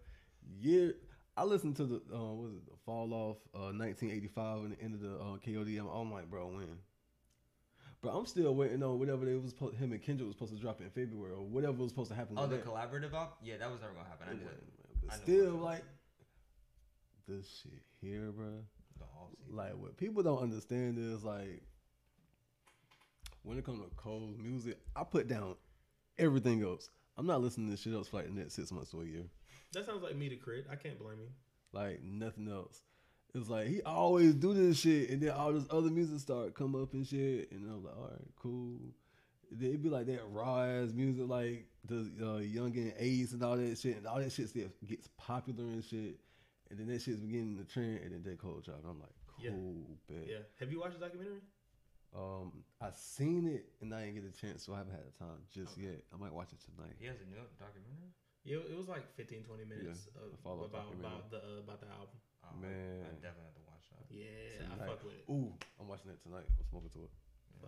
Year. I listened to the uh, what was it, the fall off uh, 1985 and the end of the uh, KOD. I'm, I'm like, bro, when? But I'm still waiting on whatever they was supposed, him and Kendrick was supposed to drop in February or whatever was supposed to happen. Oh, the that. collaborative op? Yeah, that was never gonna happen. I knew that. But I knew still, wasn't. like this shit here, bro. The. Like what people don't understand is like when it comes to cold music, I put down everything else. I'm not listening to shit else for like the next six months to a year. That sounds like me to crit. I can't blame you. Like nothing else. It's like he always do this shit, and then all this other music start come up and shit, and I'm like, all right, cool. Then It'd be like that raw ass music, like the uh, Young and Ace and all that shit, and all that shit still gets popular and shit, and then that shit's beginning to trend, and then J Cole drop. and I'm like, Yeah. cool, bet. Yeah. Have you watched the documentary? Um, I seen it and I didn't get a chance, so I haven't had the time just Okay. yet. I might watch it tonight. He has a new documentary. Yeah, it was like 15, 20 minutes Yeah, of, about about the uh, about the album. Man. I definitely have to watch that. Yeah, I Tonight. fuck with it. Ooh, I'm watching it tonight. I'm smoking to it.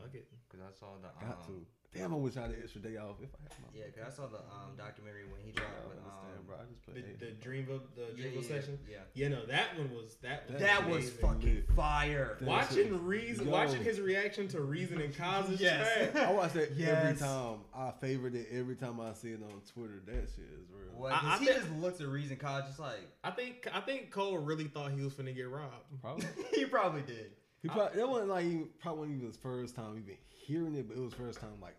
Fuck it. Because I saw the Got um, to. Damn, I wish I had an extra day off if I had my. Yeah, because I saw the um documentary when he dropped don't with understand, um, bro. I just put The, eight. the Dreamville, the yeah, Dreamville yeah, session. Yeah, Yeah, no, that one was that. Was that was fucking lit. fire. That Watching shit- Reason, Yo. watching his reaction to Reason and Cozz's Yes. trash. I watch that every time. I favorite it every time I see it on Twitter. That shit is real. What? I- I he think- just looks at Reason cause just like I think I think Cole really thought he was finna get robbed. Probably. he probably did. He probably that wasn't like even, probably wasn't even his first time even hearing it, but it was first time like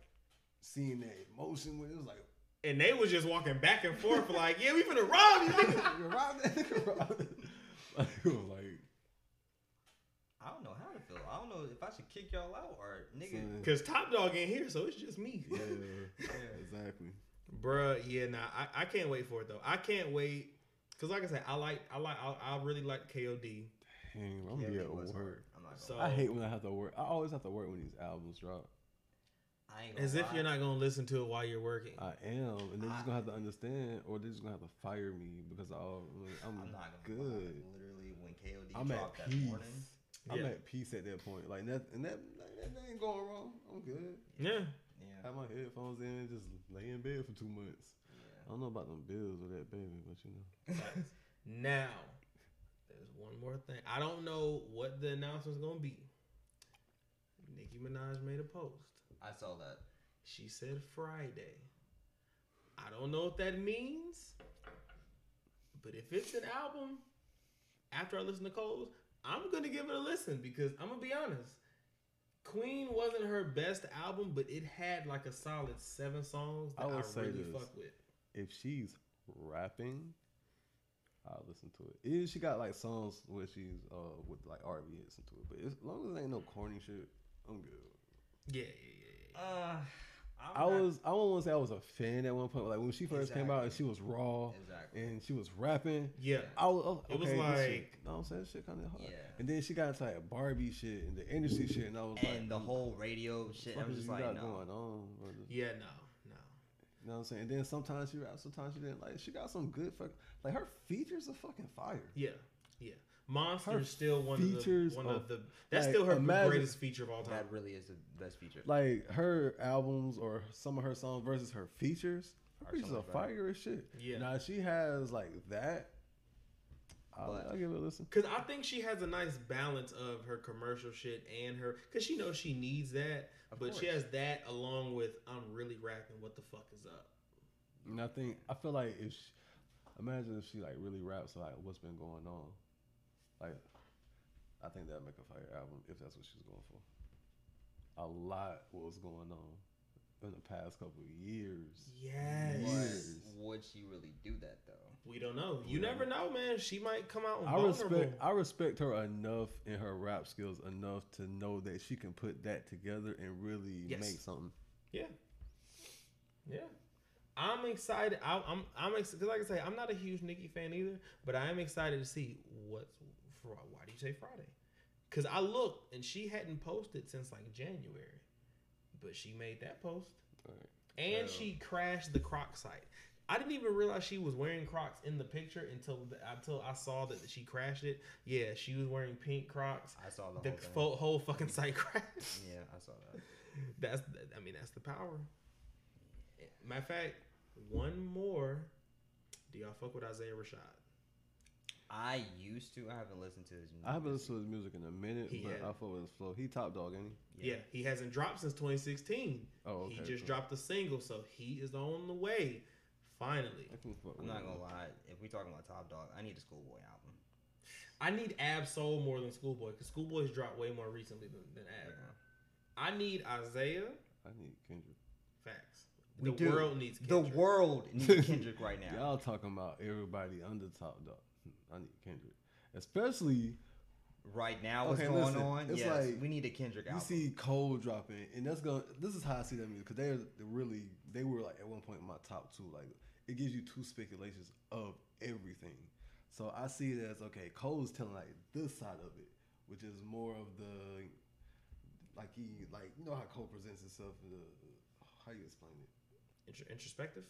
seeing that emotion when it was like And they was just walking back and forth like, yeah, we finna rob you. nigga." "You're right, nigga, right." like, it was like I don't know how to feel. I don't know if I should kick y'all out or nigga. Cause Top Dog ain't here, so it's just me. yeah, exactly. Bruh, yeah, nah, I, I can't wait for it though. I can't wait. Cause like I said, I like I like I, I really like KOD. Dang, I'm Yeah, gonna be at work. I'm not So- I hate when I have to work. I always have to work when these albums drop. I ain't As if lie. you're not gonna listen to it while you're working. I am, and they're just gonna have to understand, or they're just gonna have to fire me because I, I'm, I'm not good. Lie. Literally, when KOD I'm at dropped that peace. morning, I'm Yeah. at peace at that point. Like that, and that, that, that ain't going wrong. I'm good. Yeah. yeah, Have my headphones in, and just lay in bed for two months. I don't know about them bills or that baby, but you know. Now, there's one more thing. I don't know what the announcement's gonna be. Nicki Minaj made a post. I saw that. She said Friday. I don't know what that means, but if it's an album, after I listen to Cole's, I'm gonna give it a listen because I'm gonna be honest. Queen wasn't her best album, but it had like a solid seven songs that I I, say really this. fuck with. If she's rapping, I'll listen to it. Yeah, she got like songs where she's uh with like R&B hits into it, but as long as it ain't no corny shit, I'm good. Yeah, yeah, yeah, yeah. Uh, I was I don't want to say I was a fan at one point. Like when she first came out and she was raw exactly. and she was rapping. Yeah. I was, okay, It was like- shit, know what I'm saying, shit kind of hard. Yeah. And then she got into like Barbie shit and the industry shit, and I was like, and the whole radio shit. what I'm is just like, got no. going on? brother? Yeah, no, no. You know what I'm saying? And then sometimes she raps, sometimes she didn't. Like she got some good fuck. Like her features are fucking fire. Yeah, yeah. Monster is still one features of the one of- of the. That's like, still her imagine- greatest feature of all time. That really is the best feature. Like her albums or some of her songs versus her features. Her features are much fire as shit. Yeah. Now she has like that. I'll, But- I'll give it a listen. Cause I think she has a nice balance of her commercial shit and her. Cause she knows she needs that, Of but she has that along with I'm really rapping. What the fuck is up? And I think I feel like if she, imagine if she like really raps like what's been going on, like I think that'd make a fire album if that's what she's going for. A lot was going on in the past couple of years. Yes. Years. would she really do that though? We don't know. You don't never know, man. She might come out I vulnerable. respect I respect her enough in her rap skills enough to know that she can put that together and really Yes. make something. Yeah. Yeah. I'm excited. I, I'm I'm excited like I say, I'm not a huge Nicki fan either, but I am excited to see what's for. Why do you say Friday? Because I looked and she hadn't posted since like January, but she made that post Right. and So- she crashed the Croc site. I didn't even realize she was wearing Crocs in the picture until the, until I saw that she crashed it. Yeah, she was wearing pink Crocs. I saw the, The whole thing. whole fucking site crashed. Yeah, I saw that. That's I mean that's the power. Matter of fact, one more. Do y'all fuck with Isaiah Rashad? I used to. I haven't listened to his music. I haven't listened to his music in a minute, He but had- I fuck with his flow. He top dog, ain't he? Yeah. he hasn't dropped since 2016. Oh, okay. he just cool. dropped a single, so he is on the way. Finally, I can fuck I'm not gonna lie. If we talking about Top Dog, I need a Schoolboy album. I need Ab Soul more than Schoolboy because Schoolboy's dropped way more recently than, than Ab. Yeah. I need Isaiah. I need Kendrick. Facts. We the do. world needs The world needs Kendrick right now. Y'all talking about everybody under top dog. I need Kendrick, especially Right now, what's Okay, going listen, on? it's Yes, like- we need a Kendrick album. you see Cole dropping, and that's gonna. This is how I see that music because they're they're really they were like at one point in my top two. Like it gives you two speculations of everything. So I see it as okay. Cole's telling like this side of it, which is more of the like he like you know how Cole presents himself. The, how you explain it? Intro- introspective.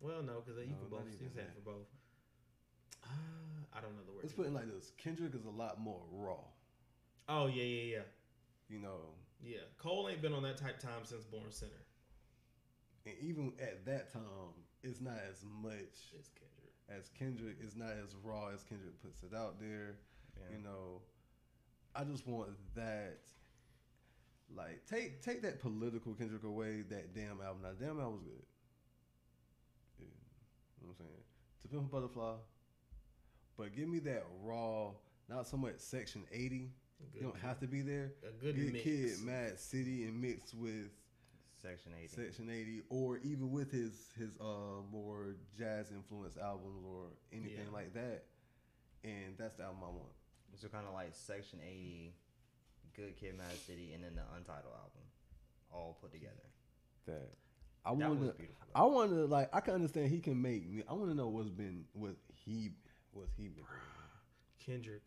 Well, no, because you No, can both that that. for both. Uh, I don't know the word. Let's put it like this: Kendrick is a lot more raw. oh yeah, yeah, yeah, You know, Yeah, Cole ain't been on that type time since Born Sinner. And even at that time, it's not as much It's Kendrick. as Kendrick. It's not as raw as Kendrick puts it out there. Yeah. You know, I just want that. Like take take that political Kendrick away. That damn album. Now, damn album was good. Yeah, you know what I'm saying. To Pimp Butterfly, but give me that raw. Not so much Section 80. Good You don't have to be there. a good, Good mix. Kid, Mad City, and mixed with Section 80. Section 80, or even with his his uh more jazz influenced albums or anything Yeah. like that. And that's the album I want. So kind of like Section 80, Good Kid, Mad City, and then the Untitled album, all put together. That I want to. I want to like. I can understand he can make. me. I want to know what's been what he what's he been doing. Kendrick,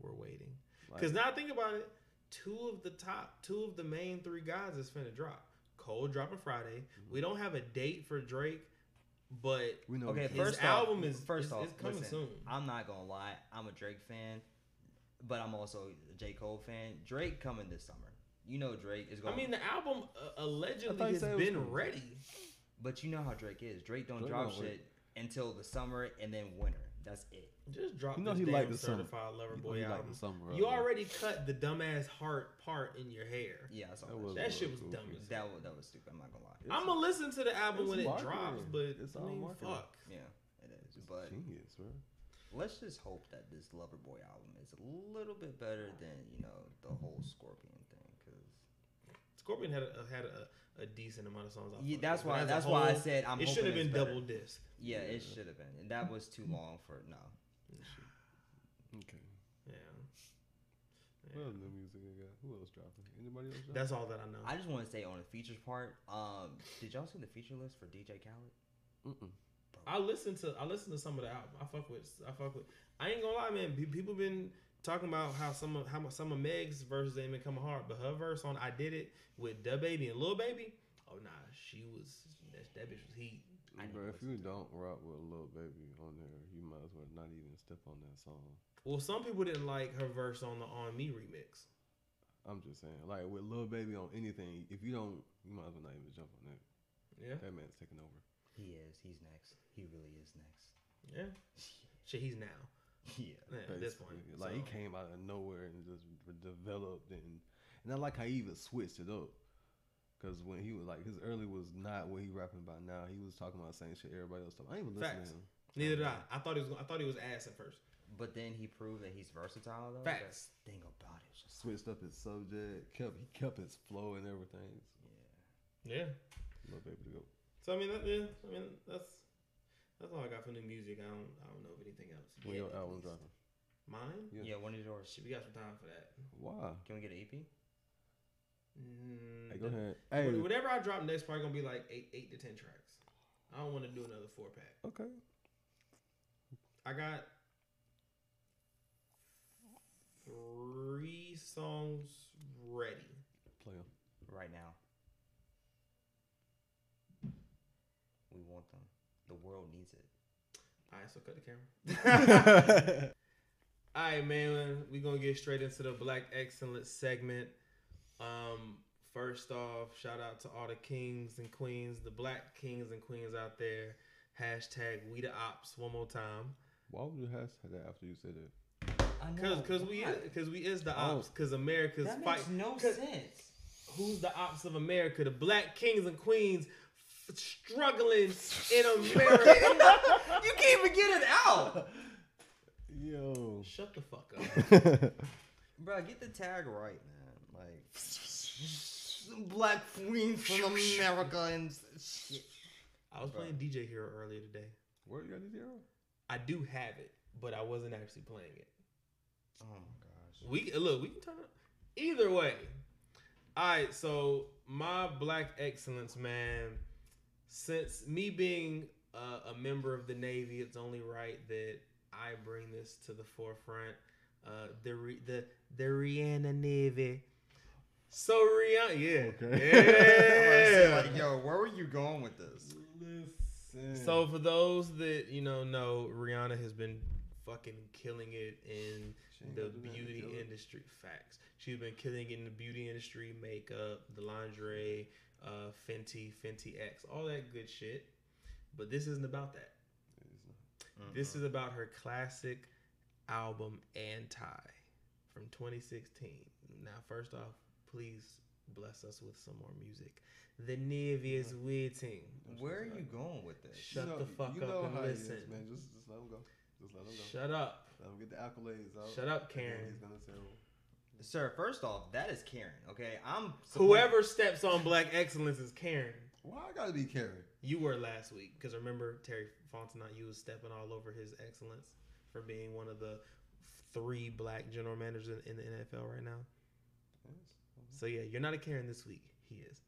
we're waiting. Like, Because now think about it, two of the top, two of the main three guys is finna drop. Cole dropping Friday. Mm-hmm. We don't have a date for Drake, but we know. his Okay, first album off, is- first is- off, is coming listen, soon. I'm not gonna lie, I'm a Drake fan, but I'm also a J Cole fan. Drake coming this summer. You know Drake is going. I mean the album uh, allegedly has said it was been cool. ready. but you know how Drake is. Drake don't Drake drop don't wait. shit until the summer and then winter. That's it. Just drop You know this he damn like the summer. certified lover you know boy he album. the summer. you already cut the dumbass heart part in your hair. Yeah, I saw That that. was- shit. That shit was cool. dumb as That was that was stupid. I'm not gonna lie. It's- I'm gonna listen to the album it's when it marketing. drops, but It's I all mean, marketing. fuck. Yeah, it is. But genius, bro. let's just hope that this Loverboy album is a little bit better than you know the whole Scorpion thing. Cause Scorpion had a, uh, had a, a decent amount of songs. I yeah, that's why as a that's why I said I'm. it should have been better. double disc. Yeah, it should have been, and that was too long for no. Okay. Yeah. What Yeah. other new music I got? Who else dropping? Anybody else? Dropping? That's all that I know. I just want to say on the features part. Um, did y'all see the feature list for DJ Khaled? Mm-mm. I listened to I listened to some of the album. I fuck with I fuck with. I ain't gonna lie, man. People been talking about how some of how some of Meg's verses ain't been coming hard, but her verse on "I Did It" with Da Baby and Lil Baby. Oh nah, she was that, that bitch was heat. I Bro, if you to don't rock with a little baby on there, you might as well not even step on that song. Well, some people didn't like her verse on the "On Me" remix. I'm just saying, like with Lil Baby on anything, if you don't, you might as well not even jump on that. Yeah, That man's taking over. He is. He's next. He really is next. yeah. Shit, he's now. Yeah. Yeah, at this point, basically. like he came out of nowhere and just developed, and and I like how he even switched it up. Cause when he was like his early was not what he rapping about now. He was talking about the same shit everybody else talking. I ain't even listening Facts. to him. Neither did I. I thought he was. I thought he was ass at first. But then he proved that he's versatile though. Facts. That's the thing about it. Just Switched up his subject, kept he kept his flow and everything. yeah. Yeah. Lil Baby to go. So I mean, that, yeah. I mean, that's that's all I got for new music. I don't. I don't know of anything else. When yet, your album dropping? Mine. Yeah. Yeah. When is yours? Shit, we got some time for that. Why? Can we get an E EP? Mm, Hey, go the- ahead. Hey, Whatever I drop next, probably gonna be like eight, eight to ten tracks. I don't want to do another four pack. okay. I got three songs ready. Play them Right now. We want them. The world needs it. All right, so cut the camera. All right, man. We're gonna get straight into the Black Excellence segment. Um, first off, shout out to all the kings and queens, the Black kings and queens out there. Hashtag We the Ops one more time. Why would you hashtag that after you said it? Cause, cause we, cause we is the Oh. ops. Cause America's that fight. makes no 'cause sense. Who's the ops of America? The Black kings and queens f- struggling in America. you can't even get it out, Yo. Shut the fuck up. bro. Get the tag right, man. Like black queen from America and shit. I was playing DJ Hero earlier today. Where you got the zero? I do have it, but I wasn't actually playing it. Oh my gosh. We look, we can turn it. Either way. All right, so my black excellence, man. Since me being uh, a member of the Navy, it's only right that I bring this to the forefront. Uh, the the the Rihanna Navy. So Rihanna, yeah, yeah. like, yo, where were you going with this? Listen. So for those that you know know, Rihanna has been fucking killing it in the gonna do nothing to beauty industry. Facts. She's been killing it in the beauty industry, makeup, the lingerie, uh, Fenty, Fenty X, all that good shit. But this isn't about that. Not- Mm-hmm. This is about her classic album Anti from 2016. Now, first off, please bless us with some more music. The Navy is waiting. Where are you going with this? Shut You know- the fuck you up and how listen. is, man. Just, just let him go. Just let him go. Shut up. Let him get the accolades out. Shut up, Karen. He's gonna tell. Sir, first off, that is Karen. Okay, I'm supposed- Whoever steps on black excellence is Karen. Why I gotta be Karen? You were last week because remember Terry Fontenot, you was stepping all over his excellence for being one of the three black general managers in, in the NFL right now. So yeah, you're not a Karen this week. He is.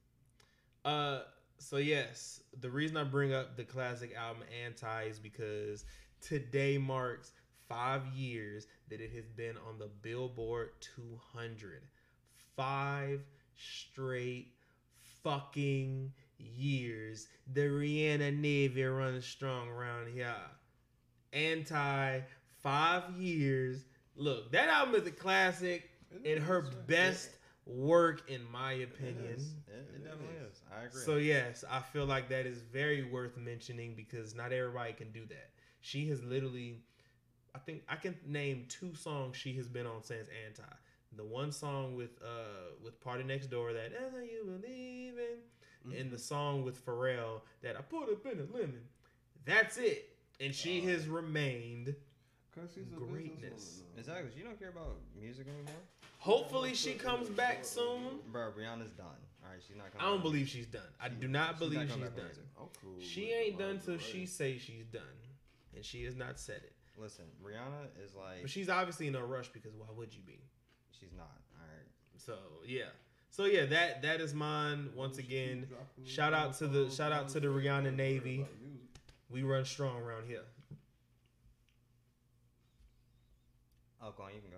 Uh, so yes, the reason I bring up the classic album Anti is because today marks five years that it has been on the Billboard 200. Five straight fucking years. The Rihanna Navy runs strong around here. Anti five years. Look, that album is a classic and her best work in my opinion. It, is. it, It it definitely is. is. I agree. So yes, I feel like that is very worth mentioning because not everybody can do that. She has literally I think I can name two songs she has been on since Anti. The one song with uh with Party Next Door that That's how you believe in and the song with Pharrell that I put up in a lemon. That's it. And she Uh, has remained Cause she's a Greatness. businesswoman exactly. You don't care about music anymore, Hopefully she comes back soon. bro. Rihanna's done. All right, she's not coming. I don't back. believe she's done. I do not She's believe not she's done. with oh, cool. She ain't done till she say she's done, and she has not said it. Listen, Rihanna is like But she's obviously in a rush because why would you be? she's not. All right. So yeah, so yeah, that that is mine. Once again, shout out to the- shout out to the Rihanna Navy. we run strong around here. Oh, go on. You can go.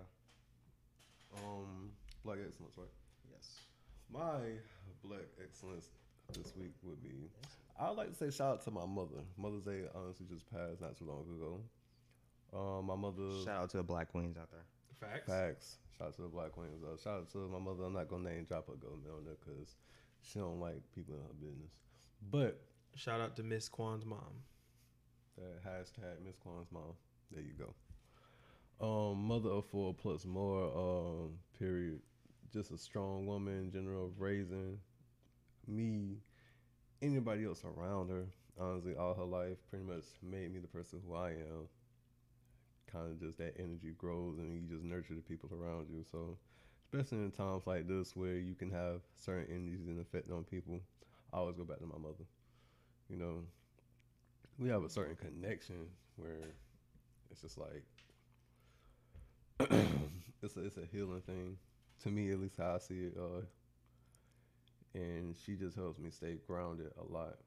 Um, Black Excellence, right? Yes. My Black Excellence this week would be. I'd like to say shout out to my mother. Mother's Day honestly just passed not too long ago. Um, my mother. Shout out to the Black Queens out there. Facts. Facts. Shout out to the Black Queens. Uh, shout out to my mother. I'm not gonna name drop her government on there because she don't like people in her business. But Shout out to Miss Kwan's mom. that hashtag Miss Kwan's mom. There you go. Um, mother of four plus more. Um, period. Just a strong woman in general, raising me, anybody else around her. Honestly, all her life pretty much made me the person who I am. Kind of just that energy grows and you just nurture the people around you. So, especially in times like this where you can have certain energies and effect on people, I always go back to my mother. You know, we have a certain connection where it's just like it's a, it's a healing thing to me at least how I see it uh and she just helps me stay grounded a lot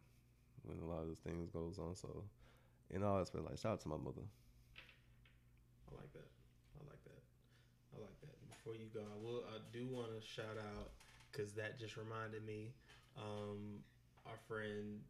when a lot of those things goes on so and I always feel like shout out to my mother I like that. I like that. I like that. Before you go, I will. I do want to shout out because that just reminded me. Um, our friend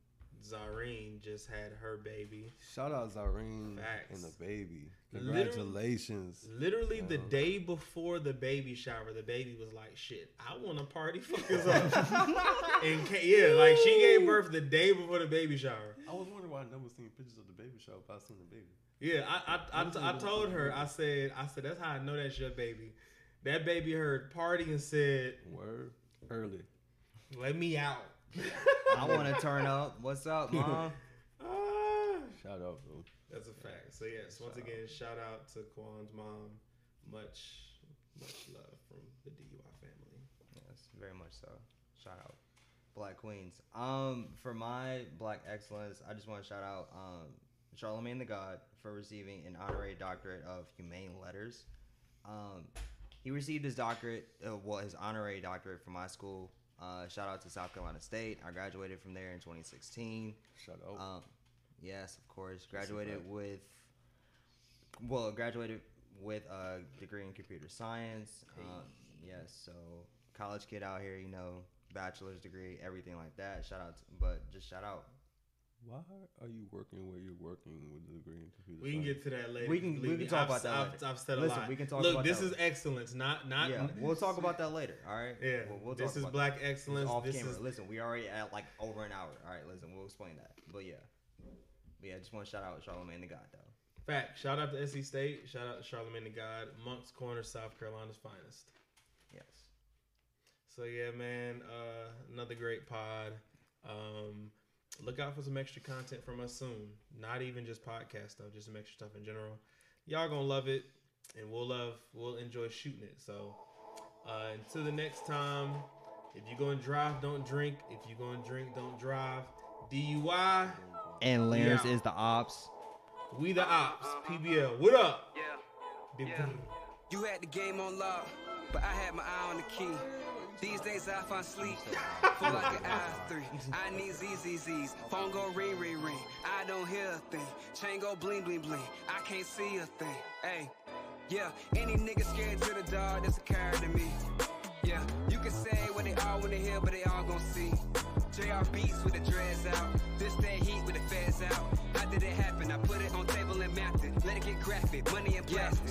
Zareen just had her baby. shout out Zareen Facts. and the baby Literally- congratulations Literally the um, day before the baby shower, the baby was like, "Shit, I want to party fuckers up." and ca- yeah, like she gave birth the day before the baby shower. I was wondering why I never seen pictures of the baby shower but I seen the baby Yeah, I I, I, I told her. I said, I said that's how I know that's your baby. That baby heard party and said, word early "Let me out." I want to turn up. What's up, mom? Shout out though that's a fact. So yes, once Shout out. again, shout out to Kwan's mom. Much, much love from the DUI family. Yes, very much so. Shout out, Black Queens. Um, for my Black excellence, I just want to shout out um Charlamagne the God for receiving an honorary doctorate of humane letters. Um, he received his doctorate, uh, well, his honorary doctorate from my school. Uh, shout out to South Carolina State. I graduated from there in 2016. shout out Um, yes, of course. Graduated with, well, graduated with a degree in computer science. Um, yes, so college kid out here, you know, bachelor's degree, everything like that. Shout out, to, but just shout out Why are you working where you're working with a degree in computer We can science? get to that later. We can- we can talk I've, about that I've, later. I've said a Listen, lot. we can talk about that. Look, about this that is excellence, not not. yeah, we'll talk about that later. All right. Yeah, We'll, we'll this talk is black that. This is excellence. off This camera. is Listen, we already at like over an hour. All right, listen, we'll explain that. But yeah, but yeah, I just want to shout out Charlamagne the God though. fact. Shout out to SC State. Shout out to Charlamagne the God, Moncks Corner, South Carolina's finest. Yes. So yeah, man, uh, another great pod. Um, look out for some extra content from us soon. Not even just podcast stuff, just some extra stuff in general. Y'all gonna love it, and we'll love, we'll enjoy shooting it. So uh, until the next time, if you're gonna drive, don't drink. If you're gonna drink, don't drive. DUI, And Larence Yeah. is the ops. we the ops. PBL, what up? Yeah. Big Yeah. boom. You had the game on lock, but I had my eye on the key. These days I find sleep, feel like an I three. I need ZZZs, phone go ring ring ring. I don't hear a thing, chain go bling bling bling. I can't see a thing. Hey, yeah, any nigga scared to the dog that's a coward to me. Yeah, you can say what they all wanna hear, but they all gon' see. JR beats with the dreads out. This that heat with the feds out. How did it happen? I put it on table and mapped it. Let it get graphic. Money and plastic.